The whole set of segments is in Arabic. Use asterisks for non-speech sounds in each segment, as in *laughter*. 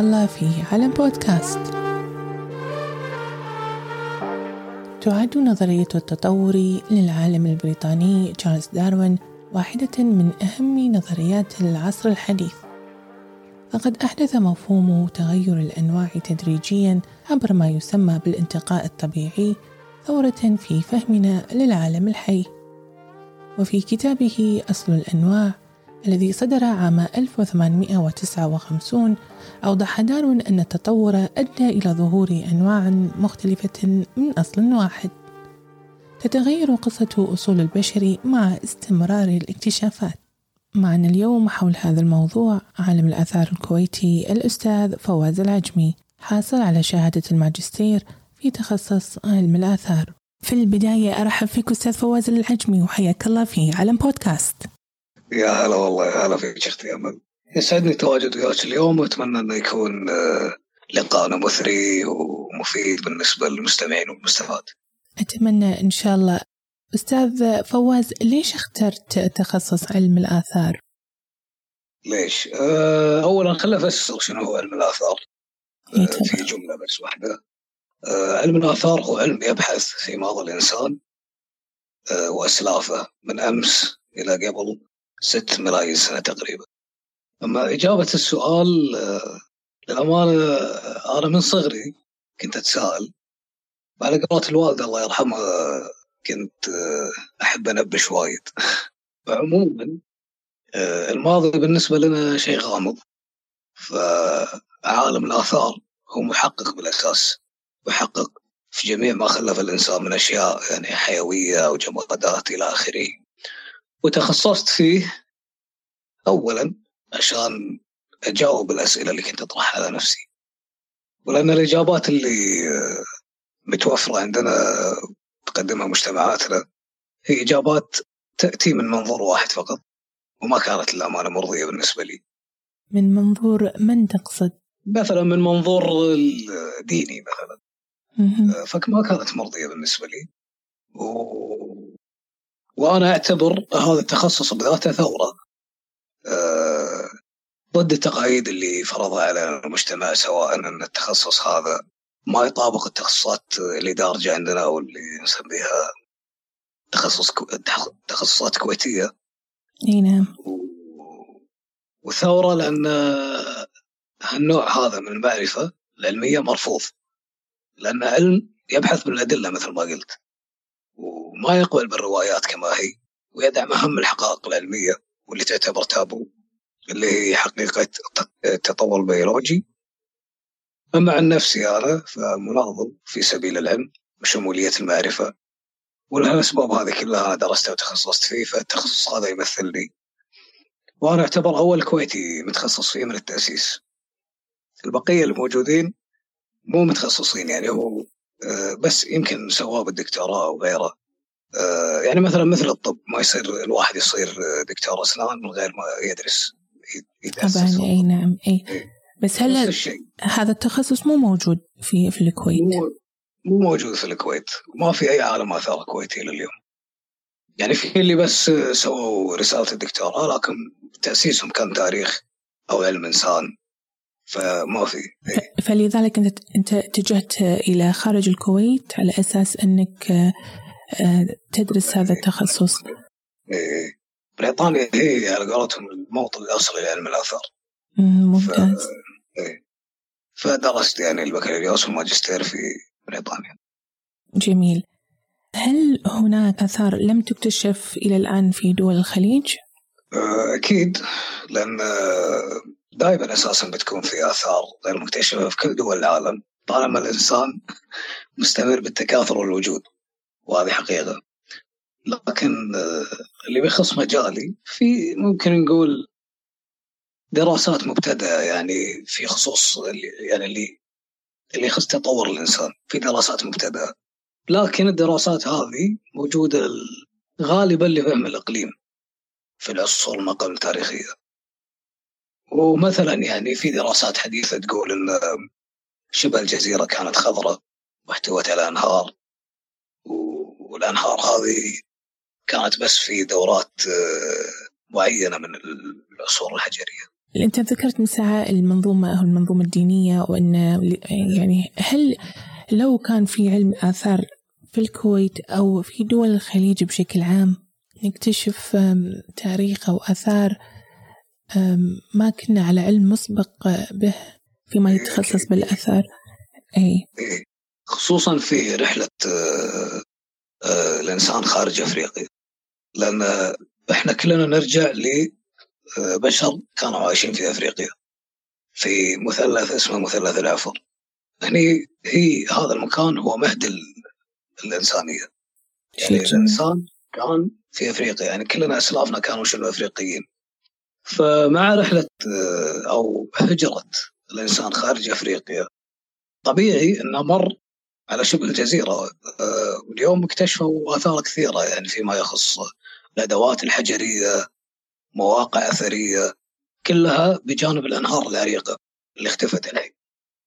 الله في عالم بودكاست. تعد نظرية التطور للعالم البريطاني تشارلز داروين واحدة من أهم نظريات العصر الحديث. فقد أحدث مفهوم تغير الأنواع تدريجيا عبر ما يسمى بالانتقاء الطبيعي ثورة في فهمنا للعالم الحي. وفي كتابه أصل الأنواع الذي صدر عام 1859 أوضح دارون أن التطور أدى إلى ظهور أنواع مختلفة من أصل واحد. تتغير قصة أصول البشر مع استمرار الاكتشافات. معنا اليوم حول هذا الموضوع عالم الآثار الكويتي الأستاذ فواز العجمي حاصل على شهادة الماجستير في تخصص علم الآثار. في البداية أرحب فيك أستاذ فواز العجمي وحياك الله في عالم بودكاست. يا هلا والله يا هلا فيك أختي أمل يسعدني تواجد وياك اليوم وأتمنى أنه يكون آه، لقاءنا مثري ومفيد بالنسبة للمستمعين والمستفاد. أتمنى إن شاء الله أستاذ فواز ليش اخترت تخصص علم الآثار؟ ليش؟ أه اولا خلينا نفسر شنو هو علم الآثار. أه تفضل. في جملة بس واحدة. أه علم الآثار هو علم يبحث في ماضي الإنسان أه وأسلافه من أمس إلى قبل ست ملايين سنة تقريبا. أما إجابة السؤال للأمانة أنا من صغري كنت أتساءل على قولة الوالدة الله يرحمها كنت أحب انبش وايد. *laughs* فعموما الماضي بالنسبة لنا شيء غامض. فعالم الآثار هو محقق بالأساس محقق في جميع ما خلف الإنسان من أشياء يعني حيوية أو جمادات إلى آخره وتخصصت فيه أولا عشان أجاوب الأسئلة اللي كنت أطرحها على نفسي ولأن الإجابات اللي آه، متوفرة عندنا تقدمها مجتمعاتنا هي إجابات تأتي من منظور واحد فقط وما كانت للأمانة مرضية بالنسبة لي من منظور من تقصد؟ مثلا من منظور الديني مثلا مهم. فما كانت مرضية بالنسبة لي و... وأنا أعتبر هذا التخصص بذاته ثورة. آه، ضد التقاليد اللي فرضها على المجتمع سواء أن التخصص هذا ما يطابق التخصصات اللي دارجة عندنا أو اللي نسميها تخصص كو... تخ- تخصصات كويتية. إي نعم. و- وثوره لأن هالنوع هذا من المعرفة العلمية مرفوض لأن علم يبحث بالأدلة مثل ما قلت. وما يقبل بالروايات كما هي ويدعم أهم الحقائق العلمية واللي تعتبر تابو اللي هي حقيقة الت- التطور البيولوجي. أما عن نفسي أنا فمناضل في سبيل العلم وشمولية المعرفة والاسباب هذه كلها أنا درستها وتخصصت فيه فالتخصص هذا يمثلني وأنا أعتبر اول كويتي متخصص فيه من التأسيس. البقية الموجودين مو متخصصين يعني هو آه، بس يمكن سواه بالدكتوراه أو غيره آه، يعني مثلا مثل الطب ما يصير الواحد يصير آه، دكتور اسنان من غير ما يدرس طبعا أي نعم أي إيه. بس هل هذا التخصص مو موجود في في الكويت؟ مو مو موجود في الكويت ما في أي عالم آثار كويتي لليوم يعني في اللي بس آه، سووا رسالة الدكتوراه لكن تأسيسهم كان تاريخ أو علم إنسان فما في إيه. فلذلك أنت أنت اتجهت إلى خارج الكويت على أساس أنك آه، آه، تدرس هذا التخصص إيه. بريطانيا هي على قولتهم الموطن الأصلي لعلم الآثار مم، ممتاز إيه. فدرست يعني البكالوريوس والماجستير في بريطانيا جميل هل هناك آثار لم تكتشف إلى الآن في دول الخليج؟ آه، أكيد لأن دائما أساسا بتكون في آثار غير مكتشفة في كل دول العالم طالما الإنسان مستمر بالتكاثر والوجود وهذه حقيقه لكن آه، اللي بيخص مجالي في ممكن نقول دراسات مبتدئه يعني في خصوص اللي يعني اللي اللي يخص تطور الإنسان في دراسات مبتدئه لكن الدراسات هذه موجودة غالبا لفهم الإقليم في العصور ما قبل التاريخية. ومثلا يعني في دراسات حديثة تقول إن شبه الجزيرة كانت خضراء واحتوت على أنهار. والأنهار هذه كانت بس في دورات آه، معينة من العصور الحجرية. أنت ذكرت من ساعة المنظومة أو المنظومة الدينية وأن يعني هل لو كان في علم آثار في الكويت أو في دول الخليج بشكل عام نكتشف تاريخ أو آثار ما كنا على علم مسبق به فيما يتخصص بالآثار؟ أي خصوصا في رحلة آه، آه، الإنسان خارج أفريقيا. لأن إحنا كلنا نرجع لبشر كانوا عايشين في أفريقيا. في مثلث اسمه مثلث العفر يعني هي هذا المكان هو مهد الإنسانية. يعني الإنسان كان في أفريقيا. يعني كلنا أسلافنا كانوا شنو أفريقيين. فمع رحلة آه، أو هجرة الإنسان خارج أفريقيا طبيعي أنه مر على شبه الجزيرة. آه، واليوم اكتشفوا آثار كثيرة يعني فيما يخص الأدوات الحجرية مواقع أثرية كلها بجانب الأنهار العريقة اللي اختفت الحين.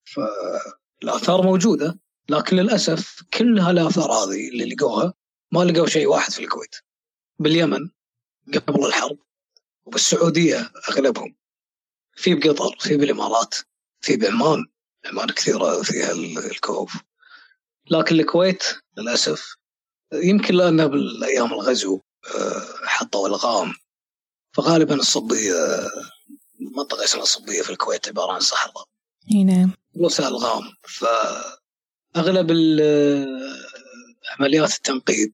فالآثار موجودة لكن للأسف كل هالآثار هذه اللي لقوها ما لقوا شيء واحد في الكويت. باليمن قبل الحرب وبالسعودية أغلبهم. في بقطر في بالإمارات في بعمان. عمان كثيرة فيها الكهوف. لكن الكويت للأسف يمكن لأنه بالأيام الغزو آه، حطوا ألغام. فغالبا الصبية منطقة اسمها الصبية في الكويت عبارة عن صحراء. نعم. وسائل ألغام. فأغلب عمليات التنقيب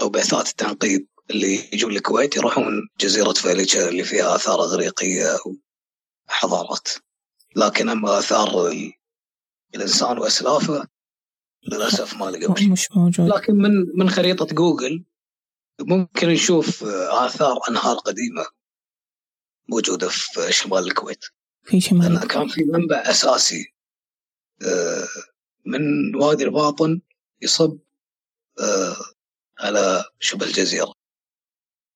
أو بعثات التنقيب اللي يجون الكويت يروحون جزيرة فيليتشا اللي فيها آثار إغريقية وحضارات لكن أما آثار الإنسان وأسلافه للأسف ما لقوا شيء مش موجود. لكن من من خريطة جوجل ممكن نشوف آثار أنهار قديمة موجودة في شمال الكويت. في شمال كان في منبع أساسي آه، من وادي الباطن يصب آه، على شبه الجزيرة.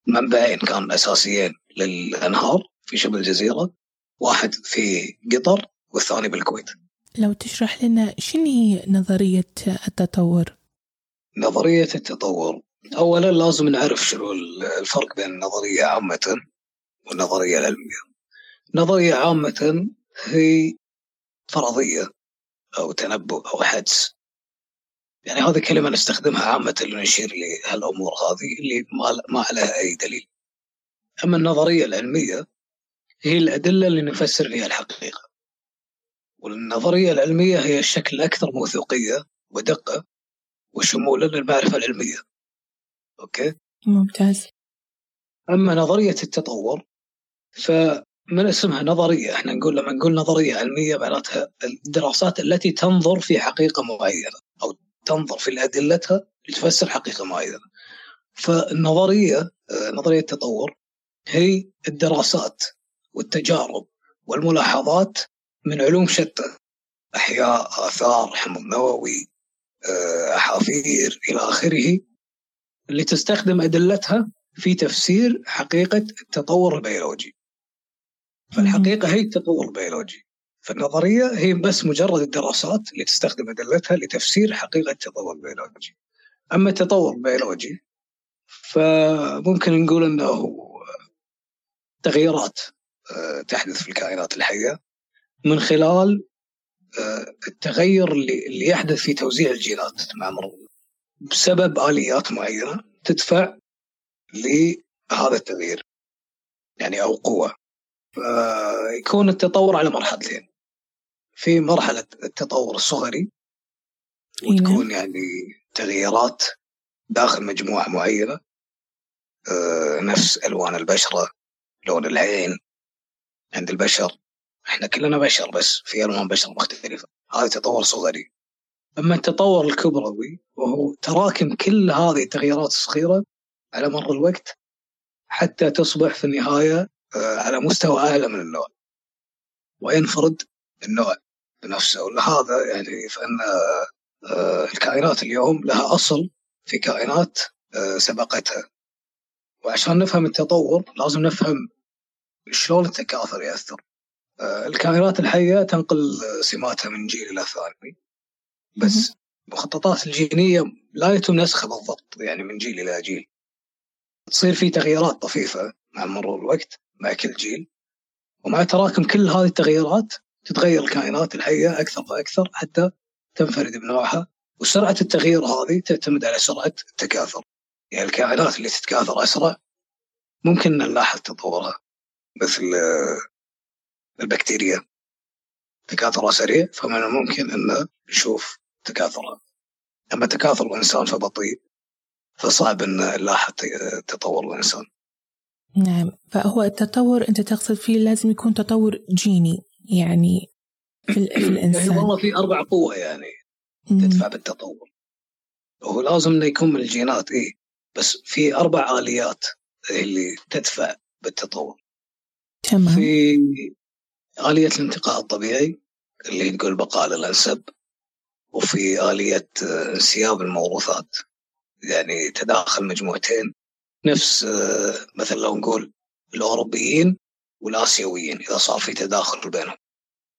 منبعين كان أساسيين للأنهار في شبه الجزيرة واحد في قطر والثاني بالكويت. لو تشرح لنا شنو هي نظرية التطور؟ نظرية التطور. أولا لازم نعرف شنو الفرق بين النظرية عامة والنظرية العلمية نظرية عامة هي فرضية أو تنبؤ أو حدس. يعني هذه كلمة نستخدمها عامة لنشير لهالأمور هذه اللي ما, لها أي دليل. أما النظرية العلمية هي الأدلة اللي نفسر فيها الحقيقة. والنظرية العلمية هي الشكل الأكثر موثوقية ودقة وشمولا للمعرفة العلمية. أوكي؟ ممتاز. أما نظرية التطور فمن اسمها نظرية؟ إحنا نقول لما نقول نظرية علمية معناتها الدراسات التي تنظر في حقيقة معينة أو تنظر في أدلتها لتفسر حقيقة معينة. فالنظرية نظرية التطور هي الدراسات والتجارب والملاحظات من علوم شتى أحياء آثار حمض نووي آه، أحافير إلى آخره اللي تستخدم أدلتها في تفسير حقيقة التطور البيولوجي. فالحقيقة هي التطور البيولوجي. فالنظرية هي بس مجرد الدراسات اللي تستخدم أدلتها لتفسير حقيقة التطور البيولوجي. أما التطور البيولوجي فممكن نقول أنه تغييرات آه، تحدث في الكائنات الحية. من خلال آه، التغير اللي يحدث في توزيع الجينات مع مرض بسبب آليات معينة تدفع لهذا التغيير يعني أو قوة. يكون التطور على مرحلتين. في مرحلة التطور الصغري وتكون يعني تغييرات داخل مجموعة معينة آه، نفس ألوان البشرة لون العين عند البشر. إحنا كلنا بشر بس في ألوان بشر مختلفة. هذا تطور صغري. أما التطور الكبروي وهو تراكم كل هذه التغييرات الصغيرة على مر الوقت حتى تصبح في النهاية آه، على مستوى أعلى من النوع وينفرد النوع بنفسه. ولهذا يعني فإن آه، الكائنات اليوم لها أصل في كائنات آه، سبقتها. وعشان نفهم التطور لازم نفهم شلون التكاثر يأثر. الكائنات الحية تنقل سماتها من جيل إلى ثاني بس المخططات الجينية لا يتم نسخها بالضبط يعني من جيل إلى جيل. تصير في تغييرات طفيفة مع مرور الوقت مع كل جيل ومع تراكم كل هذه التغيرات تتغير الكائنات الحية أكثر فأكثر حتى تنفرد بنوعها وسرعة التغيير هذه تعتمد على سرعة التكاثر. يعني الكائنات اللي تتكاثر أسرع ممكن نلاحظ تطورها مثل البكتيريا. تكاثرها سريع فمن الممكن أن نشوف تكاثرها أما تكاثر الإنسان فبطيء فصعب أن نلاحظ تطور الإنسان. نعم. فهو التطور أنت تقصد فيه لازم يكون تطور جيني يعني في, في يعني الإنسان. يعني والله في أربع قوة يعني تدفع بالتطور. وهو لازم إنه يكون من الجينات إيه. بس في أربع آليات اللي تدفع بالتطور. تمام. في آلية الانتقاء الطبيعي اللي تقول البقاء للأنسب وفي آلية انسياب الموروثات يعني تداخل مجموعتين نفس مثل لو نقول الأوروبيين والآسيويين إذا صار في تداخل بينهم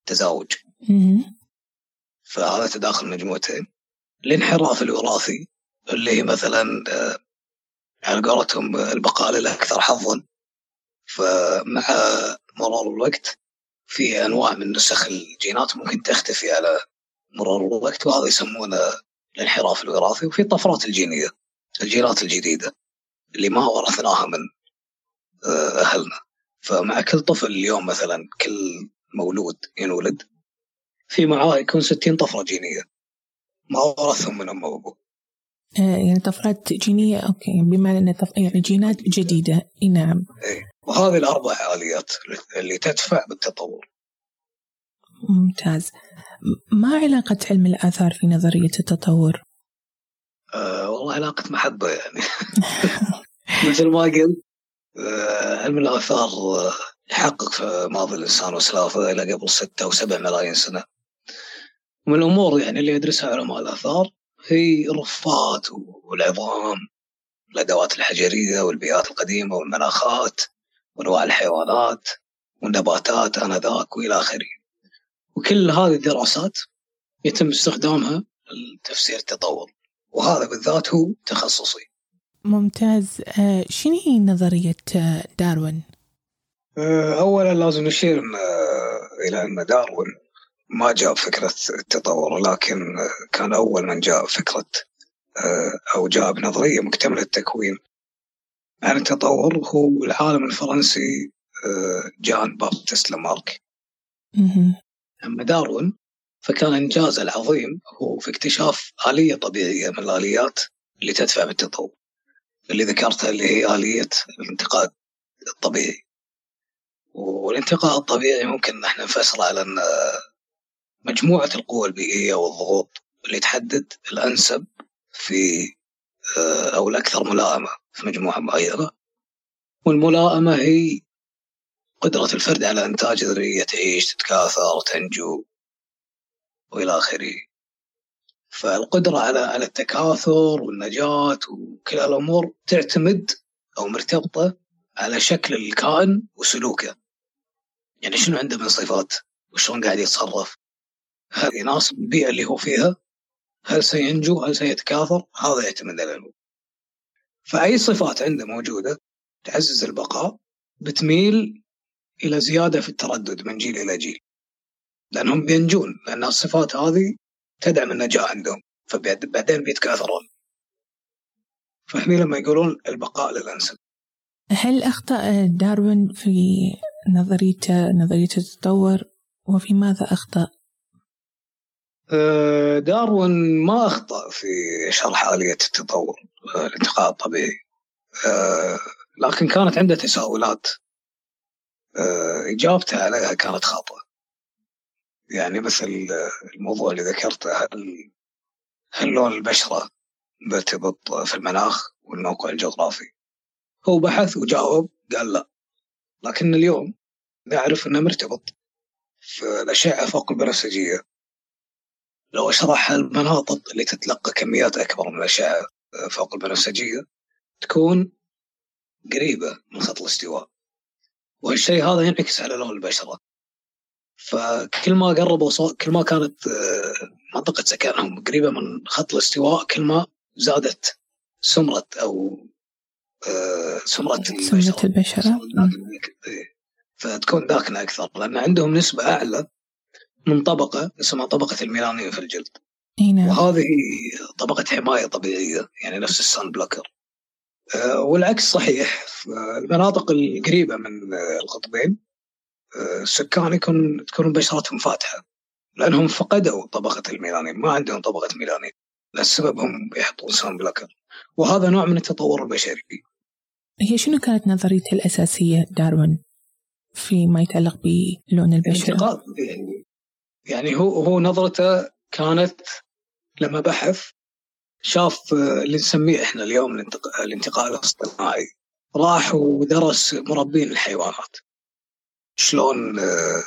تزاوج. فهذا تداخل مجموعتين. الانحراف الوراثي اللي هي مثلا آه، على قولتهم البقاء للأكثر حظا. فمع مرور الوقت في أنواع من نسخ الجينات ممكن تختفي على مرور الوقت وهذا يسمونه الانحراف الوراثي وفي الطفرات الجينية الجينات الجديدة اللي ما ورثناها من آه، أهلنا. فمع كل طفل اليوم مثلا كل مولود ينولد في معاه يكون 60 طفرة جينية. ما ورثهم من أم وأبوه آه يعني طفرات جينية أوكي بمعنى أن طف... يعني جينات جديدة. إي نعم. إيه. وهذه الأربع آليات اللي تدفع بالتطور. ممتاز. ما علاقة علم الآثار في نظرية التطور؟ آه والله علاقة محبة يعني. *laughs* مثل ما قلت آه علم الآثار آه، يحقق في ماضي الإنسان وسلافه إلى قبل ستة أو سبع ملايين سنة. من الأمور يعني اللي يدرسها علماء الآثار هي الرفات والعظام الأدوات الحجرية والبيئات القديمة والمناخات. وانواع الحيوانات والنباتات آنذاك وإلى آخره. وكل هذه الدراسات يتم استخدامها لتفسير التطور وهذا بالذات هو تخصصي. ممتاز آه، شنو هي نظرية آه، داروين؟ آه، أولا لازم نشير إلى أن داروين ما جاب فكرة التطور ولكن كان أول من جاء فكرة أو جاء بنظرية مكتملة التكوين عن التطور هو العالم الفرنسي آه، جان بابتست لامارك أما داروين فكان إنجازه العظيم هو في اكتشاف آلية طبيعية من الآليات اللي تدفع بالتطور اللي ذكرتها اللي هي آلية الانتقاء الطبيعي. والانتقاء الطبيعي ممكن نحن نفسره على أن مجموعة القوى البيئية والضغوط اللي تحدد الأنسب في آه، أو الأكثر ملائمة. في مجموعة معينة والملائمة هي قدرة الفرد على إنتاج ذرية تعيش تتكاثر تنجو وإلى آخره. فالقدرة على على التكاثر والنجاة وكل الأمور تعتمد أو مرتبطة على شكل الكائن وسلوكه. يعني شنو عنده من صفات؟ وشلون قاعد يتصرف؟ هل يناسب البيئة اللي هو فيها هل سينجو؟ هل سيتكاثر؟ هذا يعتمد على العلوم فأي صفات عنده موجودة تعزز البقاء بتميل إلى زيادة في التردد من جيل إلى جيل. لأنهم بينجون لأن الصفات هذه تدعم النجاة عندهم فبعدين بيتكاثرون. فهني لما يقولون البقاء للأنسب. هل أخطأ داروين في نظريته نظرية التطور وفي ماذا أخطأ؟ آه، داروين ما أخطأ في شرح آلية التطور. الانتقاء الطبيعي آه، لكن كانت عنده تساؤلات إجابته عليها كانت خاطئة. يعني مثل الموضوع اللي ذكرته هل هل لون البشرة مرتبط في المناخ والموقع الجغرافي؟ هو بحث وجاوب قال لا. لكن اليوم نعرف إنه مرتبط في الأشعة فوق البنفسجية. لو اشرح المناطق اللي تتلقى كميات أكبر من الاشعه فوق البنفسجية تكون قريبة من خط الاستواء. والشيء هذا ينعكس على لون البشرة. فكل ما قربوا صوت كل ما كانت آه، منطقة سكنهم قريبة من خط الاستواء كل ما زادت سمرة أو آه، سمرة البشرة, البشرة. فتكون داكنه أكثر لأن عندهم نسبة أعلى من طبقة اسمها طبقة الميلانين في الجلد. نعم. وهذه طبقة حماية طبيعية يعني نفس ال sunblocker آه، والعكس صحيح. المناطق القريبة من القطبين آه، السكان يكون تكون بشرتهم فاتحة لأنهم فقدوا طبقة الميلانين. ما عندهم طبقة ميلانين للسبب هم يحطون sunblocker وهذا نوع من التطور البشري. هي شنو كانت نظريته الأساسية داروين فيما يتعلق بلون البشرة؟ يعني يعني هو هو نظرته كانت لما بحث شاف آه، اللي نسميه إحنا اليوم الانتق- الانتقال الأصطناعي. راح ودرس مربين الحيوانات. شلون آه،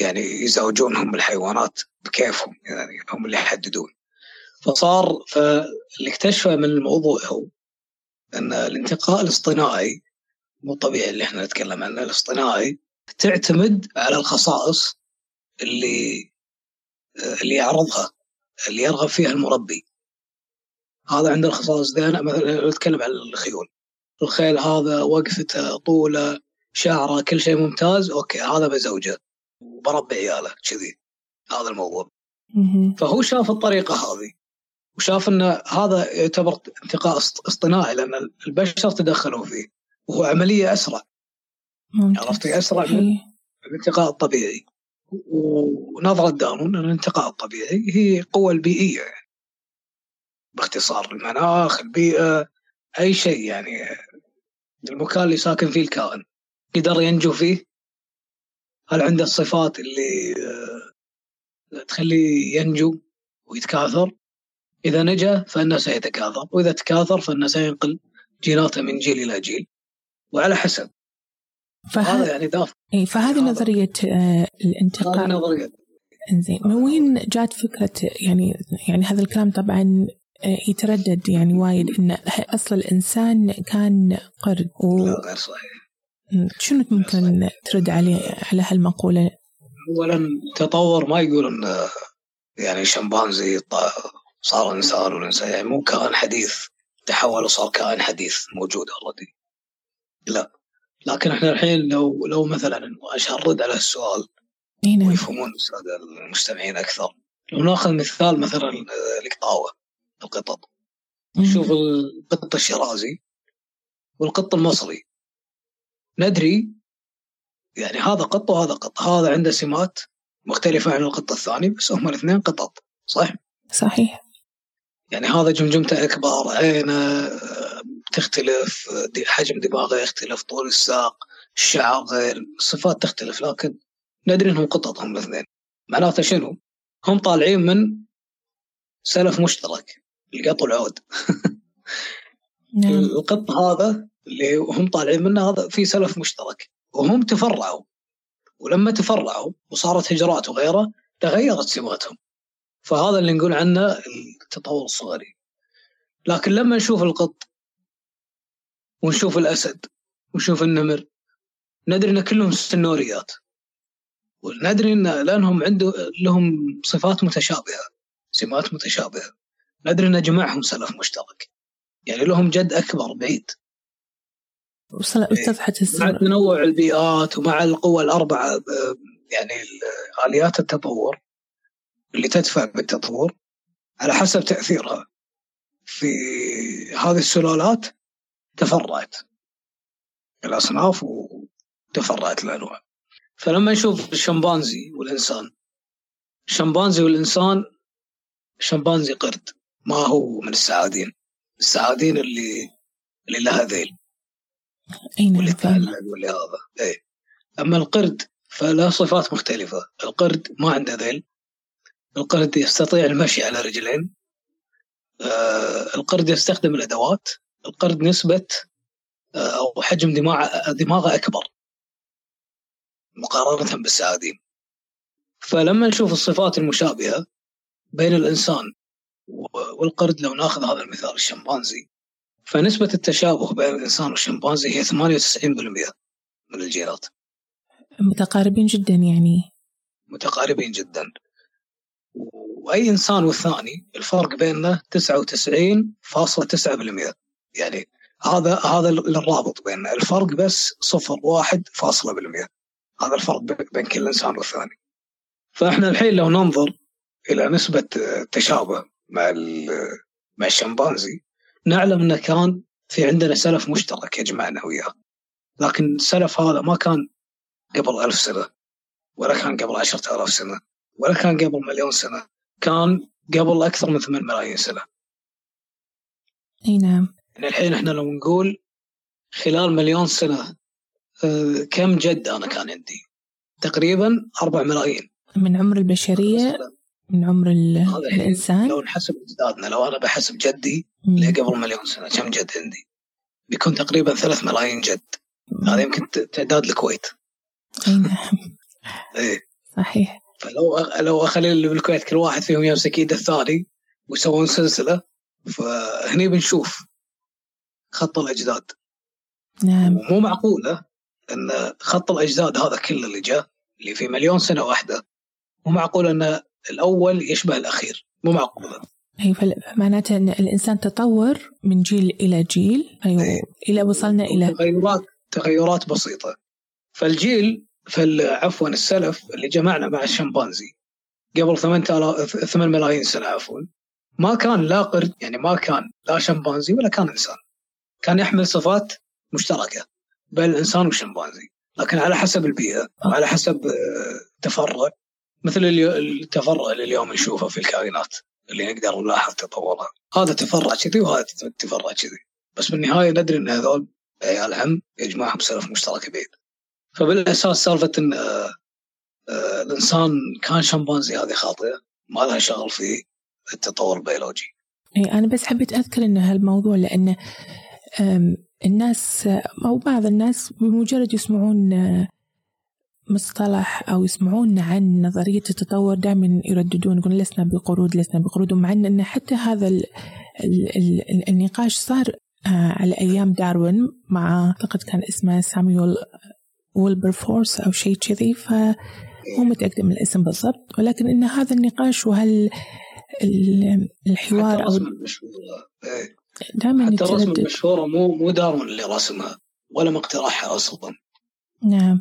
يعني يزوجونهم الحيوانات بكيفهم يعني هم اللي يحددون. فصار فاللي اكتشفه من الموضوع هو إن الانتقاء الأصطناعي مو طبيعي اللي إحنا نتكلم عنه الأصطناعي تعتمد على الخصائص اللي اللي يعرضها. اللي يرغب فيها المربي. هذا عنده الخصائص دي أنا مثلا نتكلم عن الخيول. الخيل هذا وقفته طوله شعره كل شيء ممتاز أوكي هذا بزوجة. وبربي عياله كذي. هذا الموضوع. فهو شاف الطريقة هذه. وشاف ان هذا يعتبر انتقاء اصط- اصطناعي لأن البشر تدخلوا فيه. وهو عملية أسرع. ممتاز. عرفتي؟ أسرع من-. الانتقاء الطبيعي. ونظرة دارون أن الانتقاء الطبيعي هي القوة البيئية يعني. باختصار المناخ البيئة أي شيء يعني المكان اللي ساكن فيه الكائن قدر ينجو فيه هل عنده الصفات اللي آه، تخليه ينجو ويتكاثر إذا نجا فإنه سيتكاثر وإذا تكاثر فإنه سينقل جيناته من جيل إلى جيل وعلى حسب فهذا يعني دافع إيه فهذه هذا- نظرية آه، هذه الانتقاء نظرية. إنزين. من وين جات فكرة يعني يعني هذا الكلام طبعا آه، يتردد يعني وايد إن أصل الإنسان كان قرد. لا غير صحيح. وشنو ممكن ترد عليه على هالمقولة؟ اولا تطور ما يقول إن يعني شمبانزي صار إنسان والإنسان يعني مو كائن حديث. تحول وصار كائن حديث موجود اوريدي لا. لكن إحنا الحين لو لو مثلا عشان نرد على السؤال نعم. ويفهمون الساده المستمعين أكثر لو ناخذ مثال مثلا القطاوه القطط. شوف القط الشرازي والقط المصري. ندري يعني هذا قط وهذا قط هذا عنده سمات مختلفة عن القط الثاني بس هم الاثنين قطط صح؟ صحيح. يعني هذا جمجمته أكبر عينه تختلف دي- حجم دماغه يختلف طول الساق الشعر غير الصفات تختلف لكن ندري إنهم قطط هم الاثنين. معناته شنو؟ هم طالعين من سلف مشترك القط والعود *laughs* نعم. القط هذا اللي هم طالعين منه هذا في سلف مشترك وهم تفرعوا. ولما تفرعوا وصارت هجرات وغيره تغيرت سماتهم. فهذا اللي نقول عنه التطور الصغري لكن لما نشوف القط ونشوف الأسد ونشوف النمر. ندري إن كلهم سنوريات. وندري إن لأنهم عنده لهم صفات متشابهة سمات متشابهة. ندري إن جمعهم سلف مشترك. يعني لهم جد أكبر بعيد. وصل استطحت مع تنوع البيئات ومع القوى الأربعة آه، يعني آليات التطور اللي تدفع بالتطور على حسب تأثيرها. في هذه السلالات تفرعت الأصناف وتفرعت الأنواع فلما نشوف الشمبانزي والإنسان الشمبانزي والإنسان الشمبانزي قرد. ما هو من السعادين؟ السعادين اللي اللي لها ذيل. نعم واللي. تعلق واللي هذا. اي أما القرد فله صفات مختلفة. القرد ما عنده ذيل. القرد يستطيع المشي على رجلين. آه القرد يستخدم الأدوات. القرد نسبة آه أو حجم دماغه دماغه أكبر. مقارنة بالسعادين فلما نشوف الصفات المشابهة بين الإنسان والقرد لو ناخذ هذا المثال الشمبانزي فنسبة التشابه بين الإنسان والشمبانزي هي 98% من الجينات. متقاربين جدا يعني. متقاربين جدا. وأي إنسان والثاني الفرق بيننا 99.9% يعني هذا هذا الرابط بين الفرق بس صفر واحد فاصلة بالمئة. هذا الفرق بين كل إنسان والثاني. فإحنا الحين لو ننظر إلى نسبة تشابه مع مع الشمبانزي نعلم أنه كان في عندنا سلف مشترك يجمعنا وياه. لكن السلف هذا ما كان قبل ألف سنة ولا كان قبل عشرة آلاف سنة ولا كان قبل مليون سنة كان قبل أكثر من 8 ملايين سنة. أي نعم. يعني الحين إحنا لو نقول خلال مليون سنة آه، كم جد أنا كان عندي؟ تقريبا 4 ملايين. من عمر البشرية من عمر الإنسان؟ لو نحسب أجدادنا لو أنا بحسب جدي اللي قبل مليون سنة كم جد عندي؟ بيكون تقريبا 3 ملايين جد. هذا يمكن تعداد الكويت. أي نعم. *laughs* إيه. صحيح. فلو لو أخلي اللي بالكويت كل واحد فيهم يمسك ايد الثاني ويسوون سلسلة فهني بنشوف. خط الأجداد. نعم. مو معقوله إن خط الأجداد هذا كله اللي جاء اللي في مليون سنة واحدة مو معقول إن الأول يشبه الأخير. مو معقوله أي فمعناته إن الإنسان تطور من جيل إلى جيل أيوه إلى وصلنا إلى تغيرات تغيرات بسيطة. فالجيل عفوا السلف اللي جمعنا مع الشمبانزي قبل 8000 ملايين سنة عفوا ما كان لا قرد يعني ما كان لا شمبانزي ولا كان إنسان. كان يحمل صفات مشتركة بين الإنسان والشمبانزي لكن على حسب البيئة وعلى حسب آه، مثل التفرع اللي اليوم نشوفه في الكائنات اللي نقدر نلاحظ تطورها. هذا تفرع كذي وهذا تفرع كذي. بس بالنهاية ندري إن هذول عيال عم يجمعهم سلف مشترك بعيد فبالأساس سالفة إن آه، آه، الإنسان كان شمبانزي هذه خاطئة ما لها شغل في التطور البيولوجي. اي أنا بس حبيت أذكر ان هالموضوع لأن الناس أو بعض الناس بمجرد يسمعون آه، مصطلح أو يسمعون عن نظرية التطور دائما يرددون يقولون لسنا بقرود لسنا بقرود ومع ان حتى هذا ال ال ال النقاش صار على أيام داروين مع أعتقد كان اسمه ساميول ويلبرفورس أو شيء كذي فمو متأكدة من الاسم بالضبط ولكن إن هذا النقاش وهل الحوار أو دائما حتى الرسم المشهورة مو مو دارون اللي رسمها ولا مقترحها أصلا. نعم.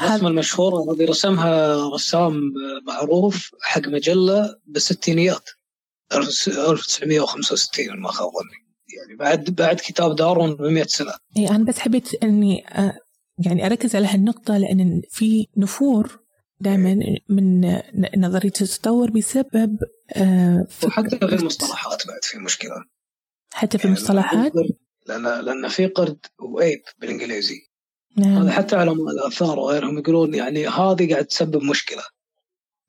الرسمة المشهورة هذه رسمها رسام معروف حق مجلة بالستينيات 1965 ما خاب ظني. يعني بعد بعد كتاب دارون ب 100 سنة. إي أنا بس حبيت إني يعني أركز على هالنقطة لأن في نفور دائما من نظرية التطور بسبب آه وحتى في المصطلحات بعد في مشكلة. حتى في المصطلحات؟ لأن لأن في قرد وأيب بالإنجليزي. نعم. هذا حتى علماء الآثار وغيرهم يقولون يعني هذه قاعد تسبب مشكلة.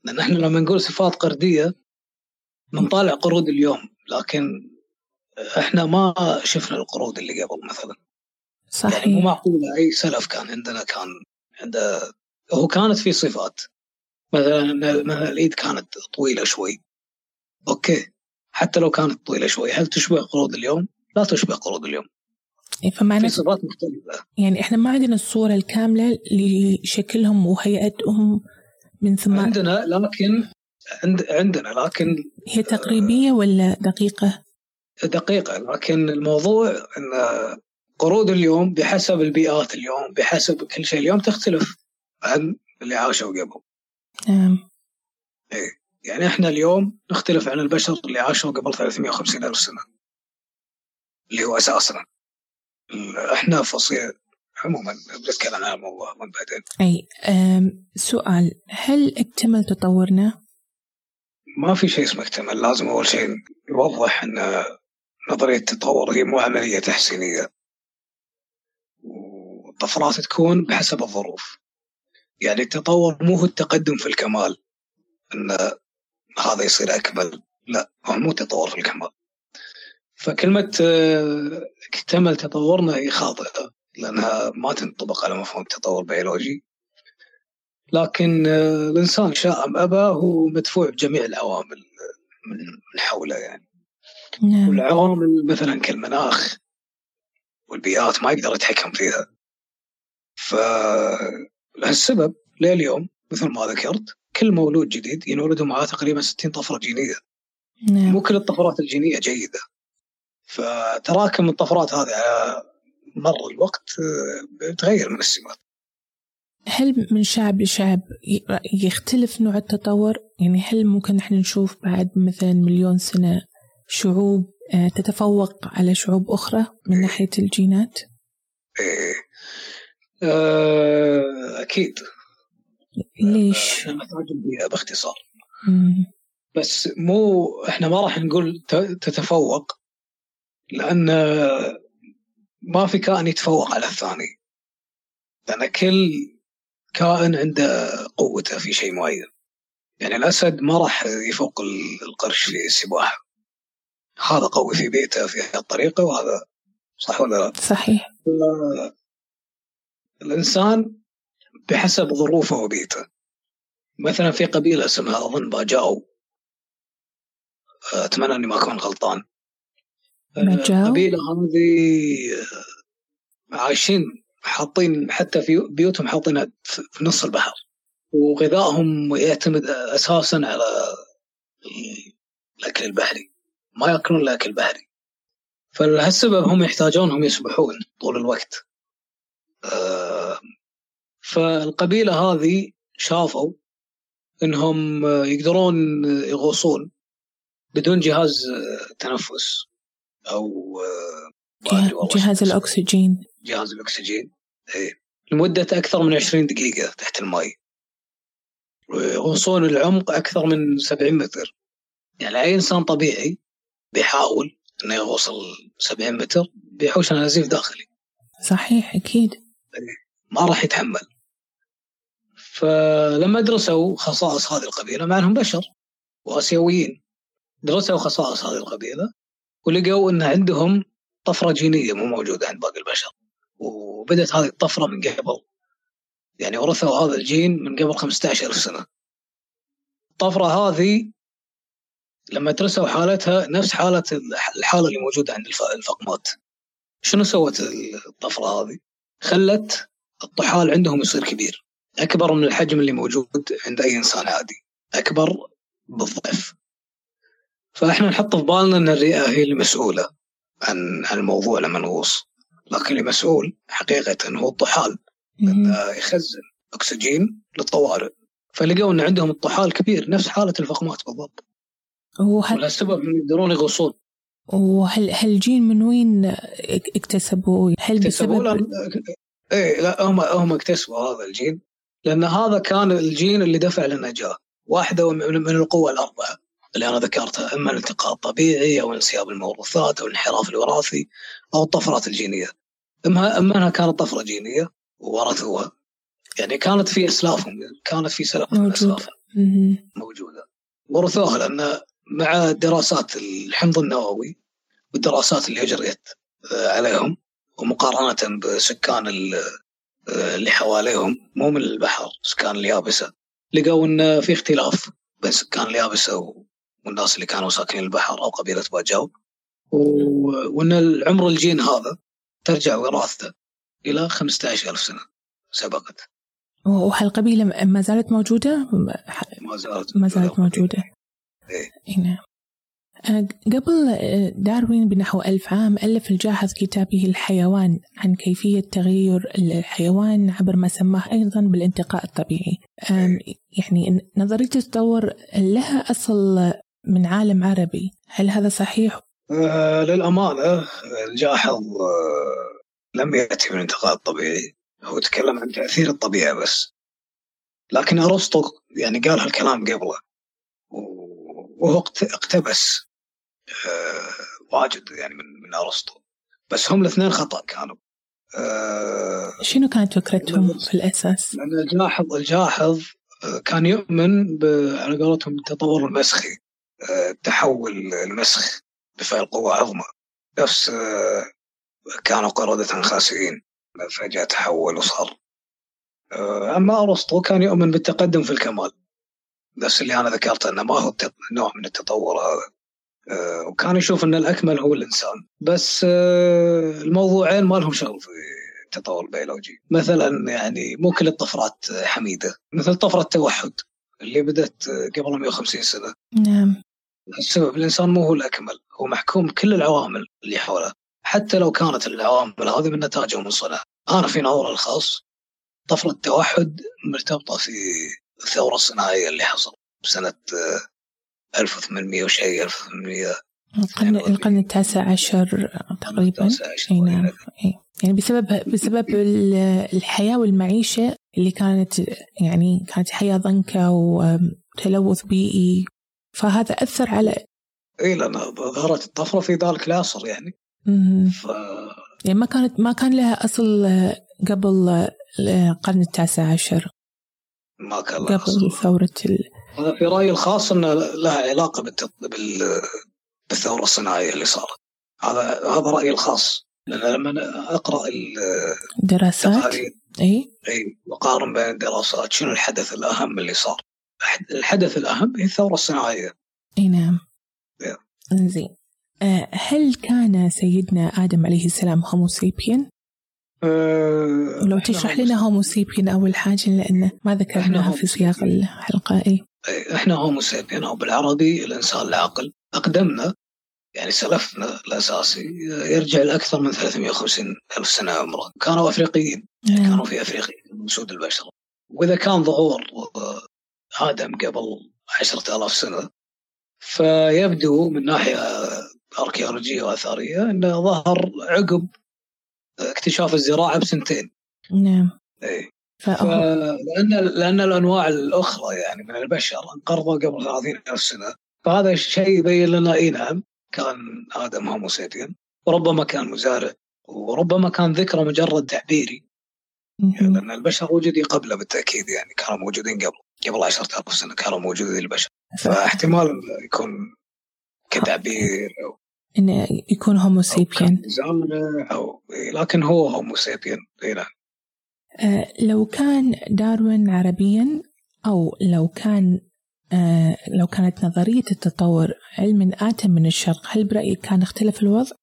لأن إحنا لما نقول صفات قردية بنطالع قرود اليوم لكن إحنا ما شفنا القرود اللي قبل مثلا. صحيح يعني مو معقول أي سلف كان عندنا كان عنده هو كانت في صفات. مثلا مثلا الإيد كانت طويلة شوي. أوكي. حتى لو كانت طويلة شوي هل تشبه قرود اليوم؟ لا تشبه قرود اليوم. إيه، فمعنى في صفات مختلفة. يعني إحنا ما عندنا الصورة الكاملة لشكلهم وهيئتهم من ثم عندنا لكن عند عندنا لكن هي تقريبية ولا دقيقة؟ دقيقة لكن الموضوع إن قرود اليوم بحسب البيئات اليوم بحسب كل شيء. اليوم تختلف عن اللي عاشوا قبل. نعم. إيه. يعني إحنا اليوم نختلف عن البشر اللي عاشوا قبل 350 ألف سنة اللي هو أساسنا إحنا فصيل عموما بنتكلم عن الموضوع من بعدين. أي سؤال هل اكتمل تطورنا؟ ما في شيء اسمه اكتمل لازم أول شيء يوضح إن نظرية التطور هي مو عملية تحسينية. الطفرات تكون بحسب الظروف. يعني التطور مو هو التقدم في الكمال إن هذا يصير أكمل. لا هو مو تطور في الكمال فكلمة آه، اكتمل تطورنا هي خاطئة لأنها ما تنطبق على مفهوم التطور البيولوجي لكن آه، الإنسان شاء أم أبى هو مدفوع بجميع العوامل من حوله يعني. نعم. والعوامل مثلا كالمناخ والبيئات ما يقدر يتحكم فيها. فلهالسبب لليوم مثل ما ذكرت كل مولود جديد ينولد معاه تقريبا 60 طفرة جينيه نعم. مو كل الطفرات الجينية جيدة فتراكم الطفرات هذه على مر الوقت بتغير من السمات هل من شعب لشعب يختلف نوع التطور؟ يعني هل ممكن إحنا نشوف بعد مثلا مليون سنة شعوب آه، تتفوق على شعوب أخرى من ناحية الجينات؟ إيه آه، أكيد ليش؟ البيئة باختصار. بس مو إحنا ما راح نقول تتفوق لأن ما في كائن يتفوق على الثاني. لأن كل كائن عنده قوته في شيء معين. يعني الأسد ما راح يفوق القرش في السباحة هذا قوي في بيته في الطريقة وهذا صح ولا لا؟ صحيح. الإنسان بحسب ظروفه وبيئته مثلا في قبيلة اسمها أظن باجاو. أتمنى إني ما أكون غلطان. القبيلة هذه عايشين حاطين حتى في بيوتهم حاطينها في نص البحر. وغذائهم يعتمد أساسا على الأكل البحري. ما يأكلون الأكل البحري. فلهالسبب هم يحتاجونهم يسبحون طول الوقت. فالقبيلة هذه شافوا إنهم يقدرون يغوصون بدون جهاز تنفس أو جهاز الأكسجين. جهاز الأكسجين. إيه. لمدة أكثر من 20 دقيقة تحت الماء. ويغوصون العمق أكثر من 70 متر. يعني أي إنسان طبيعي بيحاول إنه يغوص 70 متر بيحوش نزيف داخلي. صحيح أكيد. ما راح يتحمل. فلما درسوا خصائص هذه القبيلة مع أنهم بشر وآسيويين درسوا خصائص هذه القبيلة ولقوا أن عندهم طفرة جينية مو موجودة عند باقي البشر وبدت هذه الطفرة من قبل. يعني ورثوا هذا الجين من قبل 15 ألف سنة. الطفرة هذه لما درسوا حالتها نفس حالة الحالة اللي موجودة عند الفقمات. شنو سوت الطفرة هذه؟ خلت الطحال عندهم يصير كبير. أكبر من الحجم اللي موجود عند أي إنسان عادي. أكبر بالضعف. فإحنا نحط في بالنا أن الرئة هي المسؤولة عن الموضوع لما نغوص. لكن المسؤول حقيقة هو الطحال. يخزن أكسجين للطوارئ. فلقوا أن عندهم الطحال كبير نفس حالة الفقمات بالضبط. وهل... ولهالسبب يقدرون يغوصون. وهل هالجين من وين اكتسبوا؟ هل بسبب إيه لا هم هم اكتسبوا هذا الجين. لأن هذا كان الجين اللي دفع للنجاه واحدة من القوى الأربعة اللي أنا ذكرتها أما الالتقاء الطبيعي أو انسياب الموروثات أو الانحراف الوراثي أو الطفرات الجينية. اما أما أنها كانت طفرة جينية وورثوها. يعني كانت في أسلافهم كانت في سلف من اسلافهم موجودة. ورثوها لأن مع دراسات الحمض النووي والدراسات اللي أجريت آه، عليهم ومقارنة بسكان اللي حواليهم مو من البحر سكان اليابسة. لقوا إن في اختلاف بين سكان اليابسة والناس اللي كانوا ساكنين البحر أو قبيلة باجاو. وإن العمر الجين هذا ترجع وراثته إلى 15000 سنة سبقت. وهالقبيله ما زالت موجودة؟ ما زالت ما زالت موجودة. إيه؟ نعم. آه، قبل آه، داروين بنحو ألف عام ألف الجاحظ كتابه الحيوان عن كيفية تغير الحيوان عبر ما سماه أيضا بالانتقاء الطبيعي. يعني نظرية التطور لها أصل من عالم عربي. هل هذا صحيح؟ آه للأمانة الجاحظ آه لم يأتي من الانتقاء الطبيعي. هو تكلم عن تأثير الطبيعة بس. لكن أرسطو يعني قال هالكلام قبله وهو اقتبس. آه واجد يعني من من أرسطو. بس هم الاثنين خطأ كانوا. آه شنو كانت فكرتهم في الأساس؟ لأن الجاحظ الجاحظ آه، كان يؤمن على قولتهم بالتطور المسخي. التحول آه، المسخ بفعل قوة عظمى. نفس آه، كانوا قردة خاسئين. فجأة تحول وصار. أما أرسطو كان يؤمن بالتقدم في الكمال. نفس اللي أنا ذكرته أنه ما هو نوع من التطور هذا. آه، وكان يشوف إن الأكمل هو الإنسان. بس آه، الموضوعين ما لهم شغل في التطور البيولوجي. مثلا يعني مو كل الطفرات حميدة. مثل طفرة التوحد اللي بدأت قبل 150 سنة. نعم. السبب الإنسان مو هو الأكمل. هو محكوم بكل العوامل اللي حوله. حتى لو كانت العوامل هذه من نتائج ومن صنع أنا في نظري الخاص طفرة التوحد مرتبطه في الثورة الصناعية اللي حصلت بسنة 1800 وشيء 1800 القرن القرن التاسع عشر تقريبا. أي نعم. يعني بسبب بسبب الحياة والمعيشة اللي كانت يعني كانت حياة ضنكة وتلوث بيئي فهذا أثر على إي لأن ظهرت الطفرة في ذلك العصر يعني. ف... يعني ما كانت ما كان لها أصل قبل القرن التاسع عشر. ما كان لها قبل ثورة ال... أنا في رأيي الخاص أنه لها بالت... بال... بالثورة الصناعية اللي صارت. هذا هذا رأيي الخاص. لأن لما أقرأ الدراسات إي. إي وقارن بين الدراسات شنو الحدث الأهم اللي صار؟ الحدث الأهم هي الثورة الصناعية. إي نعم. زين آه، هل كان سيدنا آدم عليه السلام هومو سيبين؟ أه لو تشرح لنا هومو سيبين أول حاجة لأن ما ذكرناها في سياق الحلقة أي. إحنا هومو سيبين أو بالعربي الإنسان العاقل أقدمنا يعني سلفنا الأساسي يرجع لأكثر من 350 ألف سنة عمره. كانوا أفريقيين. نعم. كانوا في أفريقيا من سود البشر. وإذا كان ظهور آدم قبل عشرة آلاف سنة فيبدو من ناحية أركيولوجية وأثرية أنه ظهر عقب اكتشاف الزراعة بسنتين. نعم. إيه. لأن لأن الأنواع الأخرى يعني من البشر انقرضوا قبل 30 ألف سنة فهذا الشيء يبين لنا إي نعم كان آدم هومو سيبين وربما كان مزارع وربما كان ذكره مجرد تعبيري. يعني لأن البشر وجدوا قبله بالتأكيد يعني كانوا موجودين قبل قبل 10000 سنة كانوا موجودين البشر. فاحتمال يكون كتعبير أو انه يكون هومو سيبين أو لكن هو هومو سيبين إي نعم. لو كان داروين عربيا أو لو كان آه لو كانت نظرية التطور علم آتى من الشرق هل برأيك كان اختلف الوضع؟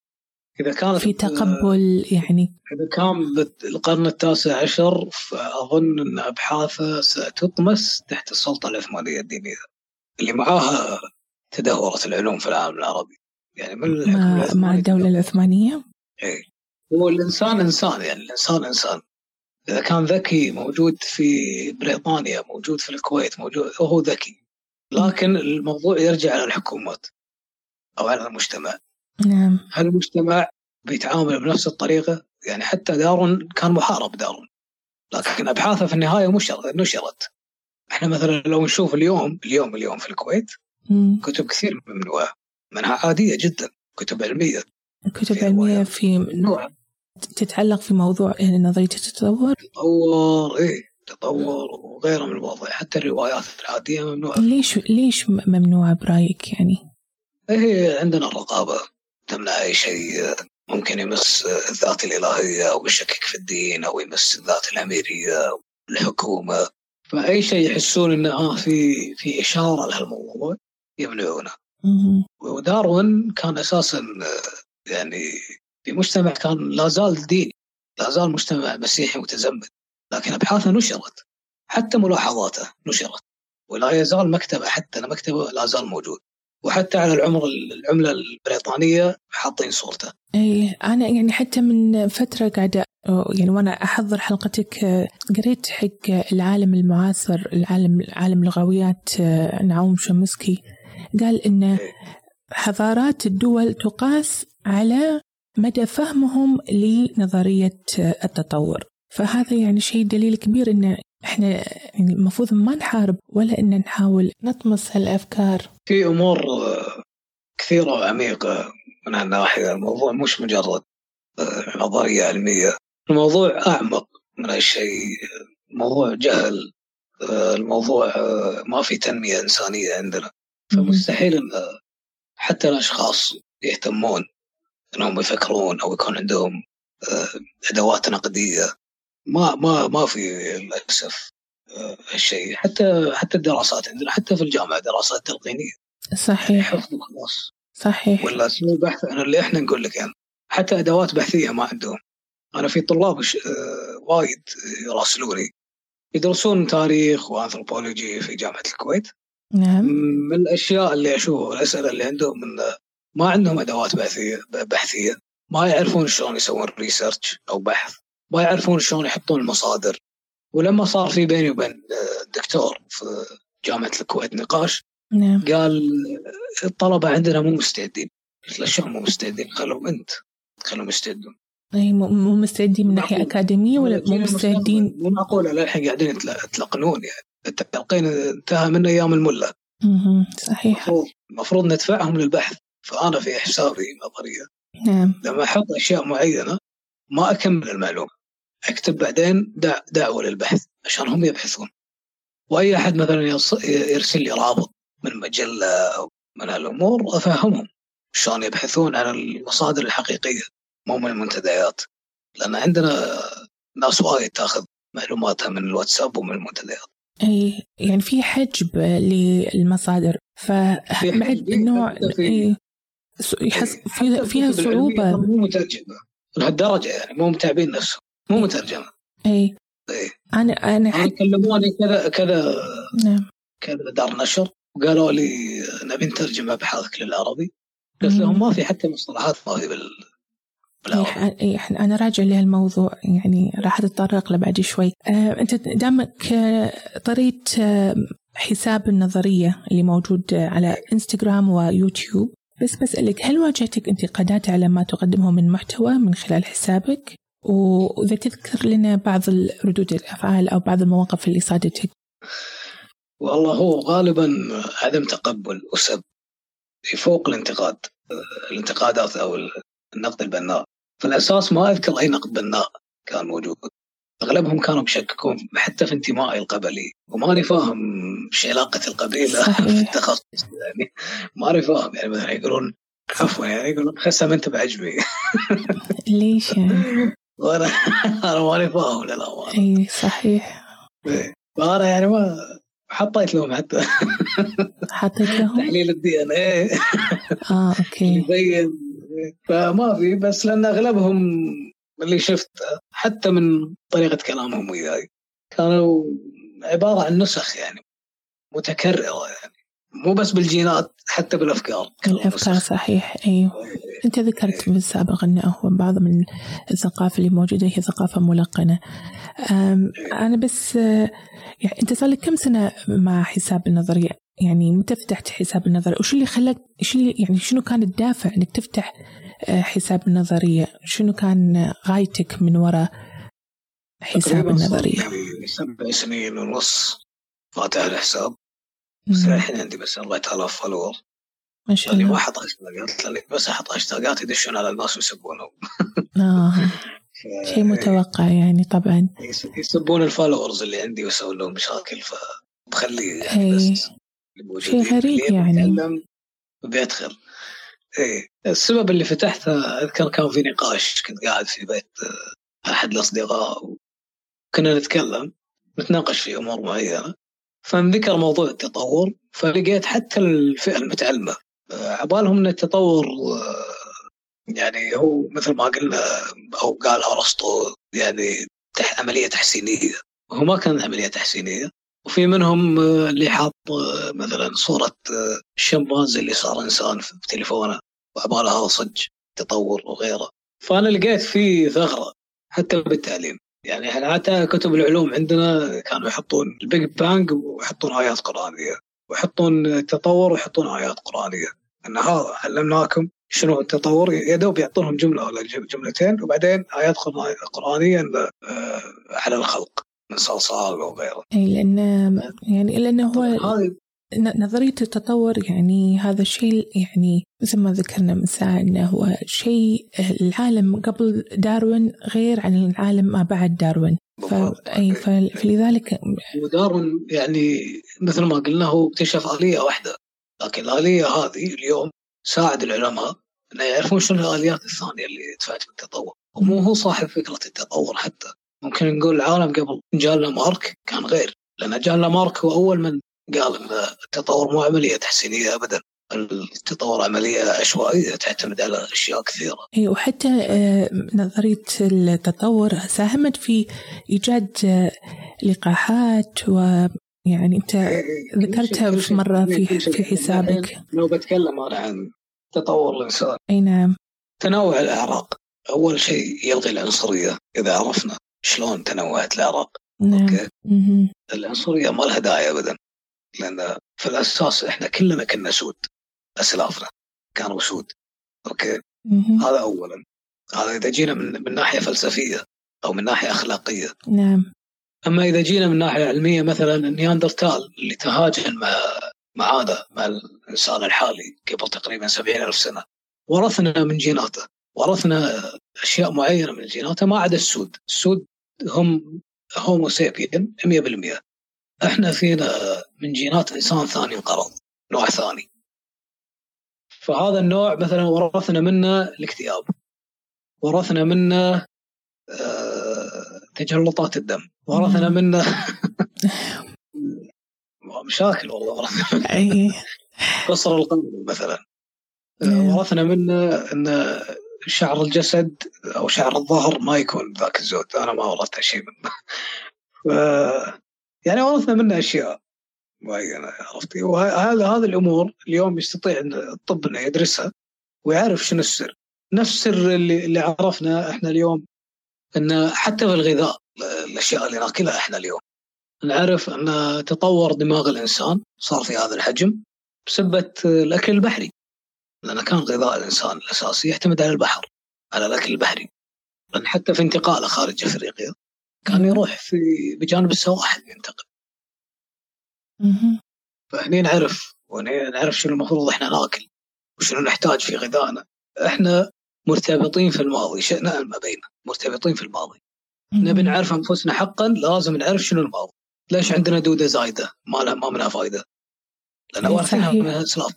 إذا كانت في تقبل يعني؟ إذا كان بالقرن التاسع عشر فأظن أن أبحاثه ستطمس تحت السلطة العثمانية الدينية اللي معاها تدهورت العلوم في العالم العربي. يعني من مع, مع الدولة العثمانية؟ إيه. هو الإنسان إنسان يعني الإنسان إنسان. إذا كان ذكي موجود في بريطانيا موجود في الكويت موجود هو ذكي. لكن الموضوع يرجع على الحكومات أو على المجتمع. نعم. هل المجتمع بيتعامل بنفس الطريقة؟ يعني حتى دارون كان محارب دارون. لكن أبحاثه في النهاية نشرت. إحنا مثلا لو نشوف اليوم اليوم اليوم في الكويت مم. كتب كثير ممنوعه منها عادية جدا كتب علمية. كتب علمية في نوع. تتعلق في موضوع يعني نظرية التطور؟ تطور إيه التطور وغيره من المواضيع حتى الروايات العادية ممنوعة. ليش ليش ممنوعة برأيك يعني؟ هي عندنا الرقابة تمنع أي شيء ممكن يمس الذات الإلهية أو يشكك في الدين أو يمس الذات الأميرية أو الحكومة. فأي شيء يحسون أنه آه في في إشارة لهالموضوع يمنعونه. وداروين كان أساسا يعني في مجتمع كان لا زال ديني لا زال مجتمع مسيحي متزمت لكن أبحاثه نشرت حتى ملاحظاته نشرت ولا يزال مكتبه حتى مكتبه لا زال موجود وحتى على العمر العملة البريطانية حاطين صورته. اي أنا يعني حتى من فترة قاعدة يعني وأنا أحضر حلقتك قريت حق العالم المعاصر العالم عالم لغويات نعوم شمسكي قال إن حضارات الدول تقاس على مدى فهمهم لنظرية التطور. فهذا يعني شيء دليل كبير إن إحنا يعني المفروض ما نحارب ولا إن نحاول نطمس هالأفكار. في أمور كثيرة وعميقه من هالناحيه الموضوع مش مجرد نظرية علمية. الموضوع أعمق من هالشيء. موضوع جهل. الموضوع ما في تنمية إنسانية عندنا. فمستحيل حتى الأشخاص يهتمون انهم يفكرون أو يكون عندهم ادوات نقدية. ما ما ما في للاسف هالشيء حتى حتى الدراسات عندنا حتى في الجامعة دراسات تلقينية. صحيح. حفظ وخلاص صحيح. ولا اسمه بحث عن اللي إحنا نقول لك يعني. حتى أدوات بحثية ما عندهم. أنا في طلاب وايد يراسلوني. يدرسون تاريخ وانثروبولوجي في جامعة الكويت. نعم. من الأشياء اللي أشوفها الاسئله اللي عندهم من ما عندهم أدوات بحثيه بحثية. ما يعرفون شلون يسوون research أو بحث. ما يعرفون شلون يحطون المصادر. ولما صار في بيني وبين دكتور في جامعة الكويت نقاش نعم. قال الطلبة عندنا مو مستعدين. قلت له شلون مو مستعدين؟ خلهم أنت. خلهم يستعدون. أي مو مستعدين من ناحية أكاديمية ولا مو مستعدين؟ مو معقول للحين قاعدين يتل- يتلقنون يعني. التلقين انتهى من أيام المله مهم. صحيح. المفروض ندفعهم للبحث. فأنا في حسابي نظرية. نعم. لما أحط أشياء معينة ما أكمل المعلومة. أكتب بعدين دع دعوة للبحث عشان هم يبحثون. وأي أحد مثلا يرسل لي رابط من مجلة أو من هالامور أفهمهم. شلون يبحثون عن المصادر الحقيقية مو من المنتديات. لأن عندنا ناس وايد تأخذ معلوماتها من الواتساب ومن المنتديات. أي يعني في حجب للمصادر. فبعد حجب، يحس حتى فيها فيها صعوبة. مو مترجمة. لهالدرجة يعني مو متابعين نفسهم مو مترجمة. إيه. أنا أنا أنا حتى كلموني كذا كذا نعم. كذا دار نشر وقالوا لي نبي نترجم أبحاثك للعربي. قلت. لهم ما في حتى مصطلحات ما في بال بالعربي. إيه، إيه، إحنا- أنا راجع لهالموضوع يعني راح أتطرق له بعد شوي. آه، أنت دامك آه، طريت آه، حساب النظرية اللي موجود على إنستغرام ويوتيوب بس بسألك هل واجهتك انتقادات على ما تقدمه من محتوى من خلال حسابك؟ وإذا تذكر لنا بعض ردود الأفعال أو بعض المواقف اللي صادتك. والله هو غالبا عدم تقبل وسب فوق الانتقاد الانتقادات أو النقد البناء. في الأساس ما أذكر أي نقد بناء كان موجود. أغلبهم كانوا بيشككون حتى في انتمائي القبلي وماني فاهم إيش علاقة القبيلة *laughs* صحيح. في التخصص يعني ماني فاهم يعني مثلا يقولون عفوا يعني يقولون خسه ما انت بعجبي *laughs* ليش يعني؟ *laughs* وأنا أنا ماني فاهم للامانه أي صحيح إيه. فأنا يعني ما حطيت لهم حتى حطيت لهم؟ تحليل ال DNA أوكي يبين فما في بس لأن أغلبهم اللي شفته حتى من طريقة كلامهم وياي كانوا عبارة عن نسخ يعني متكررة يعني. مو بس بالجينات حتى بالأفكار. نسخ. صحيح أيوه. أنت ذكرت في السابق أنه هو بعض من الثقافة اللي موجودة هي ثقافة ملقنة. أم، أنا بس آه، يعني أنت صار لك كم سنة مع حساب النظرية؟ يعني متى فتحت حساب النظرية؟ وش اللي خلاك إيش اللي يعني شنو كان الدافع أنك تفتح آه، حساب النظرية؟ شنو كان غايتك من وراء حساب النظرية؟ يعني سبع سنين ونص فاتح الحساب. بس. الحين عندي بس 4000 follower ما شاء الله ما أحط هاشتاجات لاني بس أحط هاشتاجات يدشون على الناس ويسبونهم. ف- *laughs* شيء متوقع يعني طبعا. يس- يسبون ال followers اللي عندي ويسوون لهم مشاكل فبخلي يعني. بس شيء غريب يعني. بيدخل إيه. السبب اللي فتحته أذكر كان في نقاش كنت قاعد في بيت آه، أحد الأصدقاء وكنا نتكلم نتناقش في أمور معينة. فانذكر موضوع التطور فلقيت حتى الفئة المتعلمة آه، عبالهم إن التطور آه، يعني هو مثل ما قلنا أو قال أرسطو يعني تح عملية تحسينية. وهو ما كان عملية تحسينية. وفي منهم آه، اللي حاط آه، مثلا صورة آه، الشمبانزي اللي صار إنسان في تليفونه وعباله هذا صج تطور وغيره. فأنا لقيت في ثغرة حتى بالتعليم. يعني حتى كتب العلوم عندنا كانوا يحطون ال Big Bang ويحطون آيات قرآنية ويحطون التطور ويحطون آيات قرآنية. إن هذا علمناكم شنو التطور؟ يا دوب يعطونهم جملة ولا جم- جملتين وبعدين آيات قرآن- قرآنية إن، آه، على الخلق. من صلصال وغيره. اي لأن يعني لأنه هو هذه ن- نظرية التطور يعني هذا الشيء يعني مثل ما ذكرنا من ساعة إنه هو شيء العالم قبل داروين غير عن العالم ما بعد داروين. ف... أي. فلذلك ودارون يعني مثل ما قلنا هو اكتشف آلية واحدة لكن الآلية هذه اليوم ساعد العلماء أن يعرفون شنو الآليات الثانية اللي دفعت بالتطور ومو هو صاحب فكرة التطور حتى. ممكن نقول العالم قبل جان لامارك كان غير لأن جان لامارك هو أول من قال أن التطور مو عملية تحسينية أبدا. التطور عملية عشوائية تعتمد على أشياء كثيرة. اي وحتى آه، نظرية التطور ساهمت في إيجاد آه، لقاحات و يعني أنت إيه، ذكرتها في مرة في في حسابك. لو بتكلم أنا عن تطور الإنسان أي نعم. تنوع الأعراق. أول شيء يلغي العنصرية إذا عرفنا. شلون تنوعت الأعراق نعم. أوكي. مهم. العنصرية ما لها داعي أبدا لأن في الأساس إحنا كلنا كنا سود أسلافنا كانوا سود. أوكي. مهم. هذا أولا. هذا إذا جينا من, من ناحية فلسفية أو من ناحية أخلاقية. نعم. أما إذا جينا من ناحية علمية مثلا النياندرتال اللي تهاجن مع معانا مع الإنسان الحالي قبل تقريبا سبعين ألف سنة. ورثنا من جيناته. ورثنا أشياء معينة من جيناته ما عدا السود. السود هم هومو سيبين 100% إحنا فينا من جينات إنسان ثاني انقرض نوع ثاني. فهذا النوع مثلا ورثنا منه الاكتئاب. ورثنا منه آه، تجلطات الدم. ورثنا. منه *laughs* *laughs* مشاكل والله ورثنا أي. قصر القلب مثلا. آه،. ورثنا منه إن شعر الجسد أو شعر الظهر ما يكون ذاك الزود. أنا ما ورثت شيء منه. ف... يعني ورثنا منه أشياء. معينه عرفتي وهذا هذه الأمور اليوم يستطيع الطب إنه يدرسها ويعرف شنو السر. نفس السر اللي, اللي عرفنا إحنا اليوم إن حتى في الغذاء الأشياء اللي ناكلها إحنا اليوم. نعرف إن تطور دماغ الإنسان صار في هذا الحجم بسبه الأكل البحري. لأن كان غذاء الإنسان الأساسي يعتمد على البحر على الأكل البحري. لأن حتى في انتقاله خارج أفريقيا كان يروح في بجانب السواحل ينتقل. فهني نعرف وهني نعرف شنو المفروض إحنا ناكل وشنو نحتاج في غذائنا. إحنا مرتبطين في الماضي شئنا ما بينا مرتبطين في الماضي. نبي نعرف أنفسنا حقا لازم نعرف شنو الماضي. ليش عندنا دودة زايدة؟ ما لها ما منها فائده لأن أي وارثينها. من الاسلاف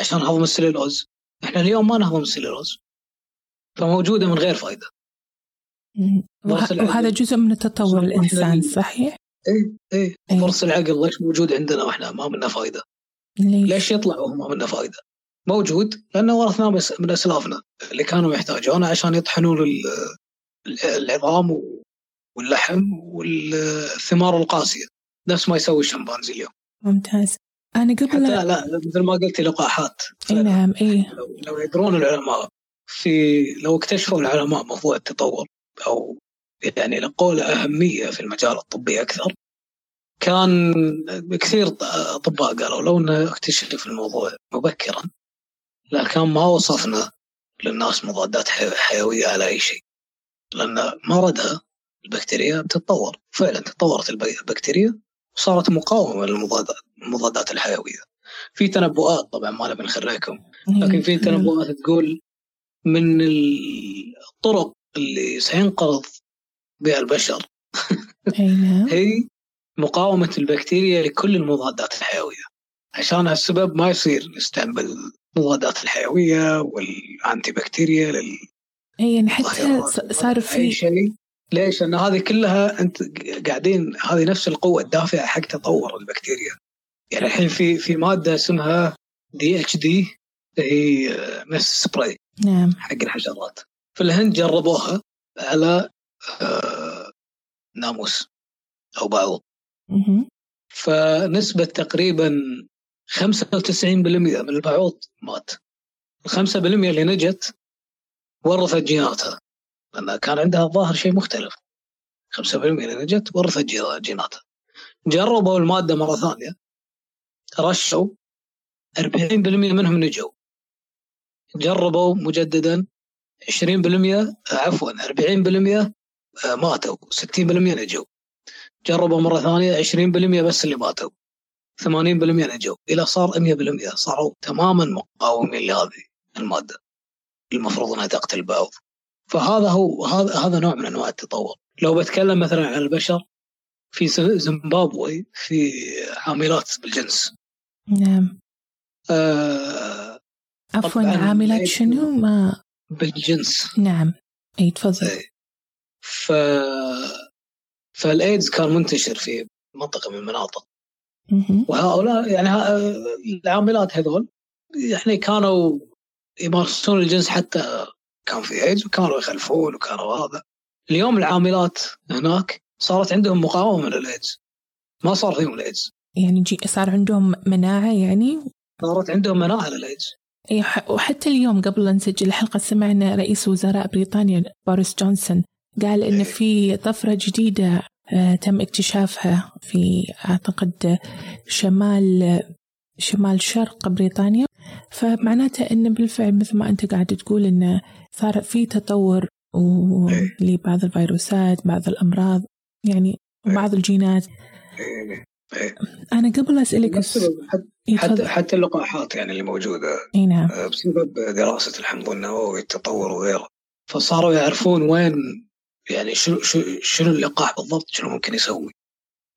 عشان هضم السليلوز إحنا اليوم ما نهضم السليلوز فموجودة من غير فائده وه-. وهذا جزء من تطور صح. الإنسان صحيح؟ اي اي إيه. ضرس العقل ليش موجود عندنا وإحنا ما منه فائده ليش؟ ليش يطلع وهو ما منه فائده موجود لأنه ورثناه من أسلافنا اللي كانوا يحتاجونه عشان يطحنون ال- ال- العظام واللحم والثمار القاسية نفس ما يسوي الشمبانزي اليوم ممتاز أنا حتى قبل لا مثل ما قلت لقاحات. أي نعم أي. لو, لو يدرون العلماء في لو اكتشفوا العلماء موضوع التطور أو يعني لقوا له أهمية في المجال الطبي أكثر كان كثير أطباء قالوا لو انه اكتشف الموضوع مبكرا لا كان ما وصفنا للناس مضادات حي- حيوية على أي شيء لأن مردها البكتيريا بتتطور. فعلا تطورت الب- البكتيريا وصارت مقاومة للمضادات. المضادات الحيوية. في تنبؤات طبعا ما نبي نخريكم لكن في تنبؤات تقول من الطرق اللي سينقرض بها البشر. أي نعم. *laughs* هي مقاومة البكتيريا لكل المضادات الحيوية. عشان هالسبب ما يصير نستعمل المضادات الحيوية وال antibacteria لل أي يعني حتى صار أي في شيء. ليش؟ لأن هذه كلها أنت قاعدين هذه نفس القوة الدافعة حق تطور البكتيريا. يعني الحين في في مادة اسمها DDT هي مس سبراي نعم. حق الحشرات. في الهند جربوها على آه، ناموس أو بعوض. فنسبة تقريبا 95% من البعوض مات. ال 5% اللي نجت ورثت جيناتها. لأن كان عندها الظاهر شيء مختلف. 5% اللي نجت ورثت جي- جيناتها. جربوا المادة مرة ثانية. رشوا 40% منهم نجوا. جربوا مجددا 20% عفوا 40% ماتوا. 60% نجوا. جربوا مرة ثانية 20% بس اللي ماتوا. 80% نجوا. إلى صار 100% صاروا تماما مقاومين لهذه المادة. المفروض أنها تقتل البعوض فهذا هو هذا هذا نوع من أنواع التطور. لو بتكلم مثلا عن البشر في زيمبابوي في عاملات بالجنس. نعم. آه عفوا عاملات شنو؟ ما بالجنس. نعم. أي تفضل. ف فالايدز كان منتشر في منطقة من المناطق. وهؤلاء يعني العاملات هذول يعني كانوا يمارسون الجنس حتى كان في ايدز وكانوا يخلفون وكانوا هذا. اليوم العاملات هناك صارت عندهم مقاومة من الايدز ما صار فيهم الايدز يعني جي صار عندهم مناعة يعني؟ صارت عندهم مناعة للايدز إيه، ح- وحتى اليوم قبل لا نسجل الحلقة سمعنا رئيس وزراء بريطانيا بوريس جونسون قال إن في طفرة جديدة آه، تم اكتشافها في أعتقد شمال شمال شرق بريطانيا. فمعناته إن بالفعل مثل ما أنت قاعد تقول إنه صار في تطور إيه. لبعض الفيروسات بعض الأمراض يعني بعض الجينات. أنا قبل الس- حتى حتى اللقاحات يعني اللي موجودة. إي نعم. آه، بسبب دراسة الحمض النووي التطور وغيره. فصاروا يعرفون وين يعني شنو شنو شنو اللقاح بالضبط شنو ممكن يسوي.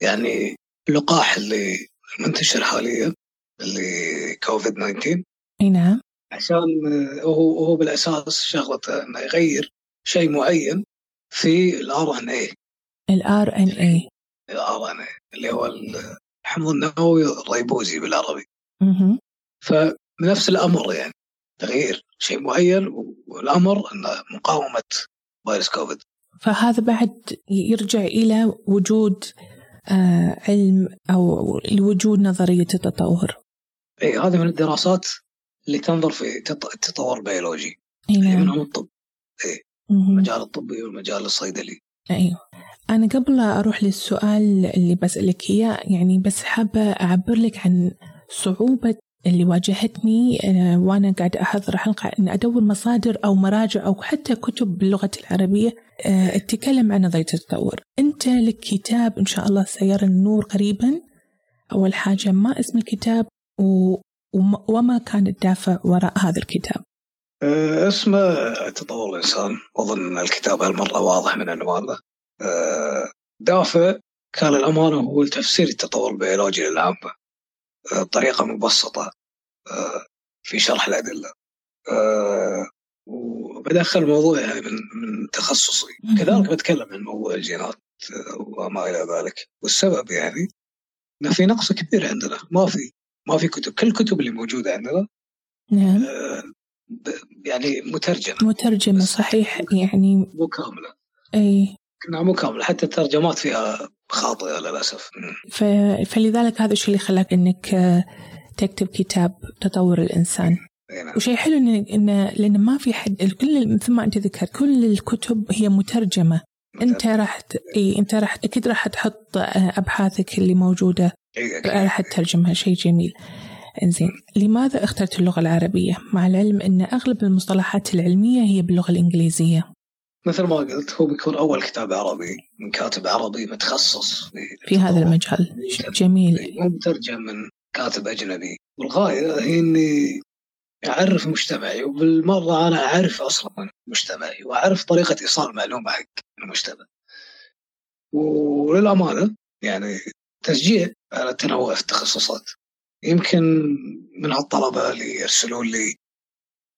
يعني اللقاح اللي منتشر حاليا اللي كوفيد 19 إي نعم. عشان آه، هو هو بالأساس شغله إنه يغير شيء معين في ال RNA ال RNA اي اللي هو الحمض النووي الريبوزي بالعربي. مهم. فنفس الأمر يعني تغيير شيء معين والأمر انه مقاومة فيروس كوفيد. فهذا بعد يرجع إلى وجود آه علم أو لوجود نظرية التطور. إي هذه من الدراسات اللي تنظر في تط- التطور البيولوجي. إي نعم. منهم الطب. مهم. المجال الطبي والمجال الصيدلي. أيوه أنا قبل لا أروح للسؤال اللي بسألك إياه يعني بس حابة أعبر لك عن صعوبة اللي واجهتني آه، وأنا قاعدة أحضر حلقة إن أدور مصادر أو مراجع أو حتى كتب باللغة العربية آه، تتكلم عن نظرية التطور. أنت لك كتاب إن شاء الله سيرى النور قريبا. أول حاجة ما اسم الكتاب و وم- وما كان الدافع وراء هذا الكتاب. آه، اسمه تطور الإنسان واظن الكتاب هالمرة واضح من عنوانه آه، دافع كان الأمانة هو تفسير التطور البيولوجي للعامه آه، بطريقة مبسطة آه، في شرح الأدلة. آه، وبدخل الموضوع يعني من من تخصصي. كذلك بتكلم عن موضوع الجينات آه، وما إلى ذلك. والسبب يعني ان في نقص كبير عندنا. ما في ما في كتب. كل الكتب اللي موجودة عندنا نعم. آه، يعني مترجمة. مترجمة صحيح يعني مو كاملة. اي كنا مو كامله حتى الترجمات فيها خاطئة للاسف. ف... فلذلك هذا الشيء اللي خلاك إنك آه، تكتب كتاب تطور الإنسان. نعم. وشيء حلو ان ان لأن ما في حد كل مثل ما أنت ذكرت كل الكتب هي مترجمة. أنت راح ت... إي أنت راح أكيد راح تحط آه، أبحاثك اللي موجودة. إي أكيد. راح تترجمها. شيء جميل. إنزين. لماذا اخترت اللغة العربية؟ مع العلم إن أغلب المصطلحات العلمية هي باللغة الإنجليزية. مثل ما قلت هو بيكون أول كتاب عربي من كاتب عربي متخصص في هذا المجال. جميل. مو مترجم من كاتب أجنبي. والغاية هي إني أعرف مجتمعي وبالمرة أنا أعرف أصلا مجتمعي وأعرف طريقة إيصال المعلومة حق المجتمع. وللأمانة يعني تشجيع على التنوع في التخصصات. يمكن من هالطلبه اللي يرسلون لي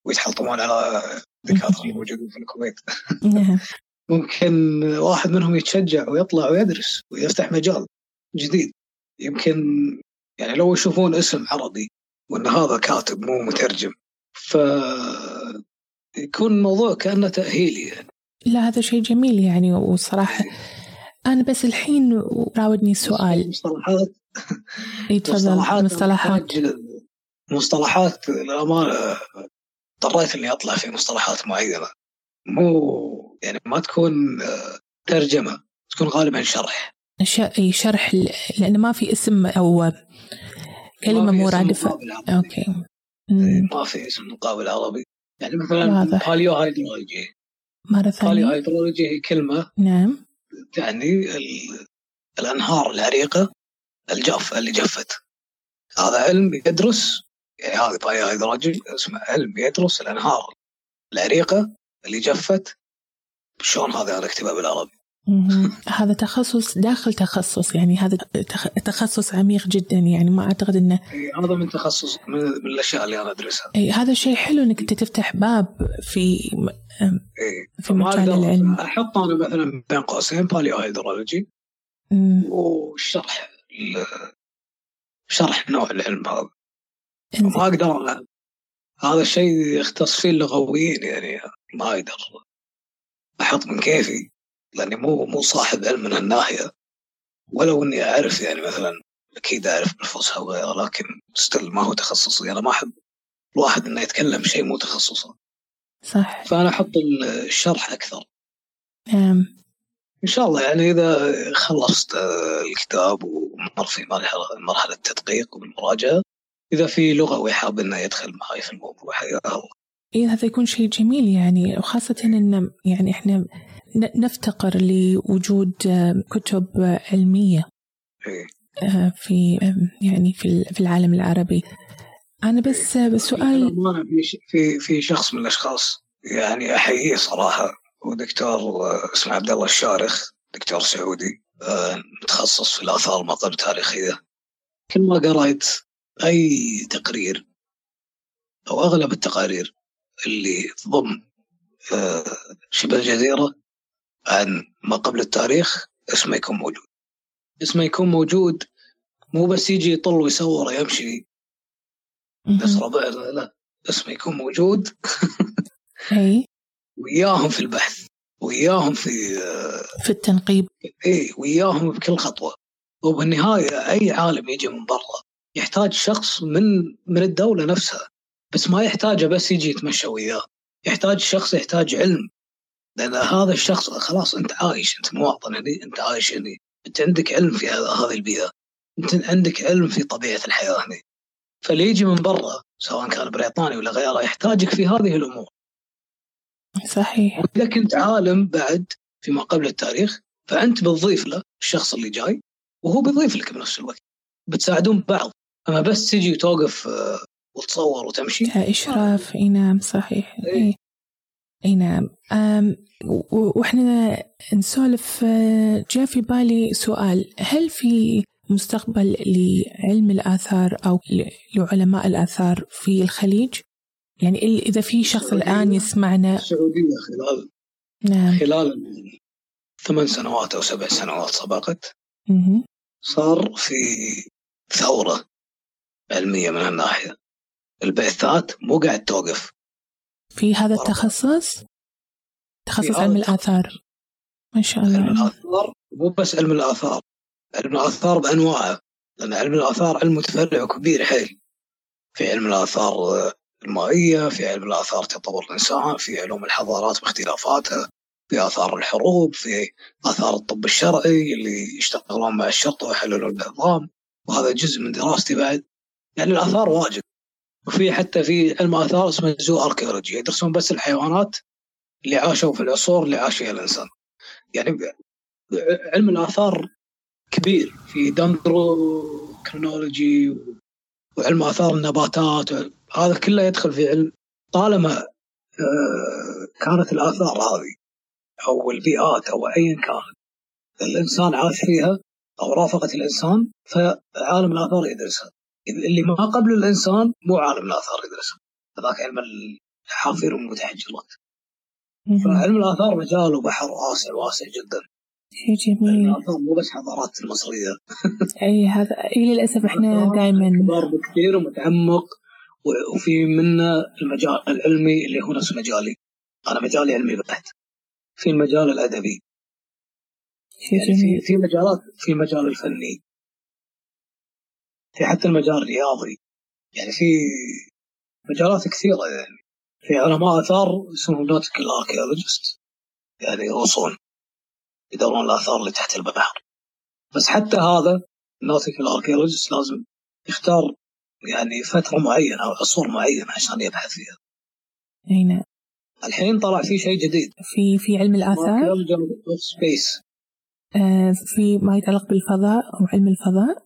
ويتحطمون على الدكاتره اللي موجودين في الكويت. نعم. *laughs* ممكن واحد منهم يتشجع ويطلع ويدرس ويفتح مجال جديد. يمكن يعني لو يشوفون اسم عربي وإن هذا كاتب مو مترجم ف يكون الموضوع كأنه تاهيلي يعني. لا هذا شيء جميل يعني وصراحة أنا بس الحين راودني سؤال. مصطلحات تفضل. مصطلحات مصطلحات للأمانة اضطريت إني أطلع في مصطلحات معينة. مو يعني ما تكون آه، ترجمة تكون غالبا شرح. ش- أي شرح ل- لأن ما في اسم أو كلمة مرادفة. Okay. أمم، ما في اسم مقابل عربي. يعني مثلا. paleohydrology مرة paleo ثانية. hydrology هي كلمة نعم. تعني ال- الأنهار العريقة الجافه اللي جفت. هذا علم يدرس يعني هذا paleohydrology اسمه علم يدرس الأنهار العريقة اللي جفت شلون هذا أنا اكتبها بالعربي. *laughs* هذا تخصص داخل تخصص يعني هذا تخ- تخصص عميق جدا يعني ما أعتقد إنه هذا من تخصص من, من الأشياء اللي أنا أدرسها إي هذا شيء حلو إنك أنت تفتح باب في. في مجال العلم أحط أنا مثلا بين قوسين paleohydrology وشرح شرح نوع العلم هذا. ما أقدر هذا الشيء يختص فيه اللغويين يعني ما أقدر أحط من كيفي لأني مو مو صاحب علم من هالناحيه ولو إني أعرف يعني مثلا أكيد أعرف بالفصحى وغيرها لكن ستيل ما هو تخصصي أنا ما أحب الواحد إنه يتكلم شيء مو تخصصه. صح. فأنا أحط الشرح أكثر. نعم. إن شاء الله يعني إذا خلصت الكتاب ومر في مرحلة مرحلة التدقيق والمراجعة إذا في لغوي حاب إنه يدخل معي في الموضوع حياه الله إيه هذا يكون شيء جميل يعني وخاصة إن يعني إحنا نفتقر لوجود آه، كتب آه، علمية إيه. آه، في يعني في ال- في العالم العربي. أنا بس آه، بس سؤال في في شخص من الأشخاص يعني احييه صراحة هو دكتور آه، اسمه عبد الله الشارخ دكتور سعودي آه، متخصص في الآثار المقابر التاريخية. كل ما قريت أي تقرير أو أغلب التقارير اللي تضم آه، شبه الجزيره عن ما قبل التاريخ اسمه يكون موجود. اسمه يكون موجود مو بس يجي يطل ويصور ويمشي بس. ربع لا لا اسمه يكون موجود. أي. *laughs* وياهم في البحث وياهم في آه، في التنقيب. إيه وياهم بكل خطوة. وبالنهاية أي عالم يجي من برا يحتاج شخص من من الدولة نفسها بس ما يحتاجه بس يجي يتمشى وياه. يحتاج شخص يحتاج علم. لأن هذا الشخص خلاص أنت عايش أنت مواطن هنا أنت عايش هنا أنت عندك علم في هذا- هذه البيئة. أنت عندك علم في طبيعة الحياة هنا فاللي يجي من برا سواء كان بريطاني ولا غيره يحتاجك في هذه الأمور. صحيح. واذا كنت عالم بعد فيما قبل التاريخ فأنت بتضيف له الشخص اللي جاي وهو بيضيف لك بنفس الوقت. بتساعدون بعض. أما بس تجي وتوقف آه، وتصور وتمشي. إشراف أي نعم صحيح. إيه. أي أي نعم. أم، و- وإحنا نسولف آه، جاء في بالي سؤال. هل في مستقبل لعلم الآثار أو لعلماء الآثار في الخليج؟ يعني إذا في شخص الآن يسمعنا. السعودية خلال نعم. خلال ثمان سنوات أو سبع سنوات سبقت. صار في ثورة. علميه من هالناحيه البعثات مو قاعد توقف. في هذا التخصص؟ تخصص علم. الآثار. ما شاء علم الله الآثار؟ مو بس علم الآثار. علم الآثار بأنواعه. لأن علم الآثار علم متفرع وكبير حيل. في علم الآثار آه، المائية في علم الآثار تطور الإنسان في علوم الحضارات باختلافاتها في آثار الحروب في آثار الطب الشرعي اللي يشتغلون مع الشرطة ويحللون العظام. وهذا جزء من دراستي بعد. يعني الآثار واجد. وفي حتى في علم آثار اسمه zooarchaeology يدرسون بس الحيوانات اللي عاشوا في العصور اللي عاش فيها الإنسان. يعني علم الآثار كبير. في dendrochronology وعلم آثار النباتات. هذا كله يدخل في علم طالما آه، كانت الآثار هذه أو البيئات أو ايا كان. الإنسان عاش فيها أو رافقت الإنسان فعالم الآثار يدرسها. اللي ما قبل الإنسان مو عالم الآثار يدرسها هذاك علم الأحافير والمتحجرات. فعلم الآثار مجال وبحر واسع واسع جدا. جميل. الآثار مو بس حضارات المصرية. *laughs* أي هذا أي للأسف إحنا دائما كبار بكثير ومتعمق وفي منه المجال العلمي اللي هو نفس مجالي. أنا مجالي علمي بحت. في المجال الأدبي. يعني في في مجالات في المجال الفني. في حتى المجال الرياضي. يعني في مجالات كثيرة يعني في علماء آثار اسمهم nautical archaeologist. يعني يغوصون يدورون الآثار اللي تحت البحر. بس حتى هذا ال nautical archaeologist لازم يختار يعني فترة معينة أو عصور معينة عشان يبحث فيها. أي نعم. الحين طلع في شيء جديد. في في علم الآثار؟ Space آه، في ما يتعلق بالفضاء أو علم الفضاء؟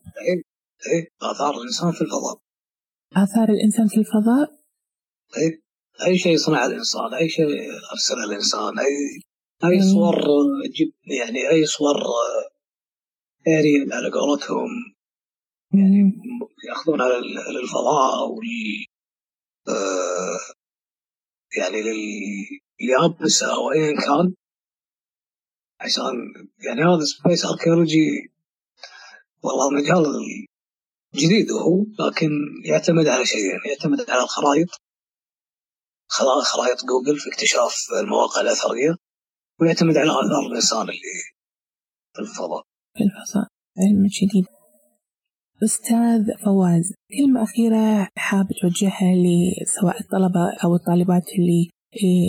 إيه آثار الإنسان في الفضاء آثار الإنسان في الفضاء إيه أي شيء صنع الإنسان أي شيء ارسله الإنسان أي أي مم. صور آه، جيب يعني أي صور اريال على قولتهم مم. ياخذون على ال- على الفضاء أو آه، يعني لل- اليابسه أو ايا كان عشان يعني هذا space archaeology والله مجال جديد هو لكن يعتمد على شيئين يعتمد على الخرائط. خرائط جوجل في اكتشاف المواقع الأثرية ويعتمد على آثار الإنسان اللي في الفضاء. في الفضاء علم شديد أستاذ فواز كلمة أخيرة حاب توجهها لسواء الطلبة أو الطالبات اللي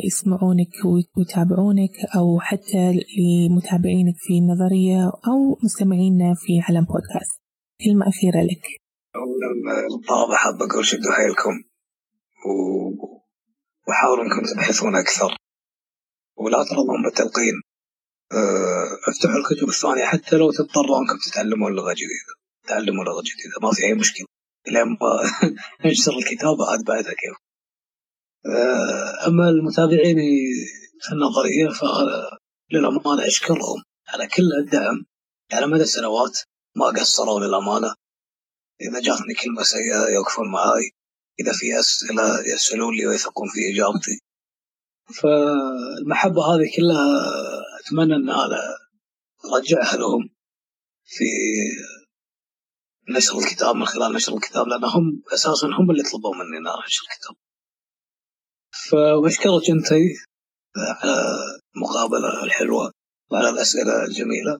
يسمعونك ويتابعونك أو حتى لمتابعينك في النظرية أو مستمعينا في علم بودكاست كلمة أخيرة لك؟ الطلبة حاب أقول شدوا حيلكم وحاولوا أنكم تبحثون أكثر. ولا ترضون بالتلقين. آه، افتحوا الكتب الثانية حتى لو تضطروا أنكم تتعلمون لغة جديدة. تعلموا لغة جديدة ما في أي مشكلة. لين ما *laughs* نشتر الكتاب عاد بعدها كيف. آه، أما المتابعين في النظرية فللأمانة أشكرهم على كل الدعم على مدى السنوات. ما قصروا للأمانة. إذا جاتني كلمة سيئة يوقفون معاي. إذا في أسئلة يسألون لي ويثقون في إجابتي. فالمحبة هذه كلها أتمنى أن أنا أرجعها لهم في نشر الكتاب من خلال نشر الكتاب لأنهم أساسا هم اللي طلبوا مني أن أنشر الكتاب. فبشكرك أنت على المقابلة الحلوة وعلى الأسئلة الجميلة.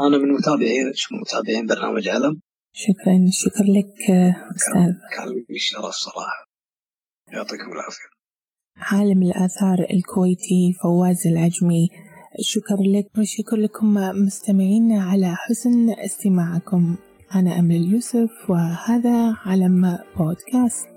أنا من متابعين من متابعين برنامج علم؟ شكرا شكرا لك أستاذ. كان لي شرف صراحة. يعطيكم العافية. عالم الآثار الكويتي فواز العجمي شكر لك وشكر لكم مستمعينا على حسن استماعكم. أنا أمل اليوسف وهذا علم بودكاست.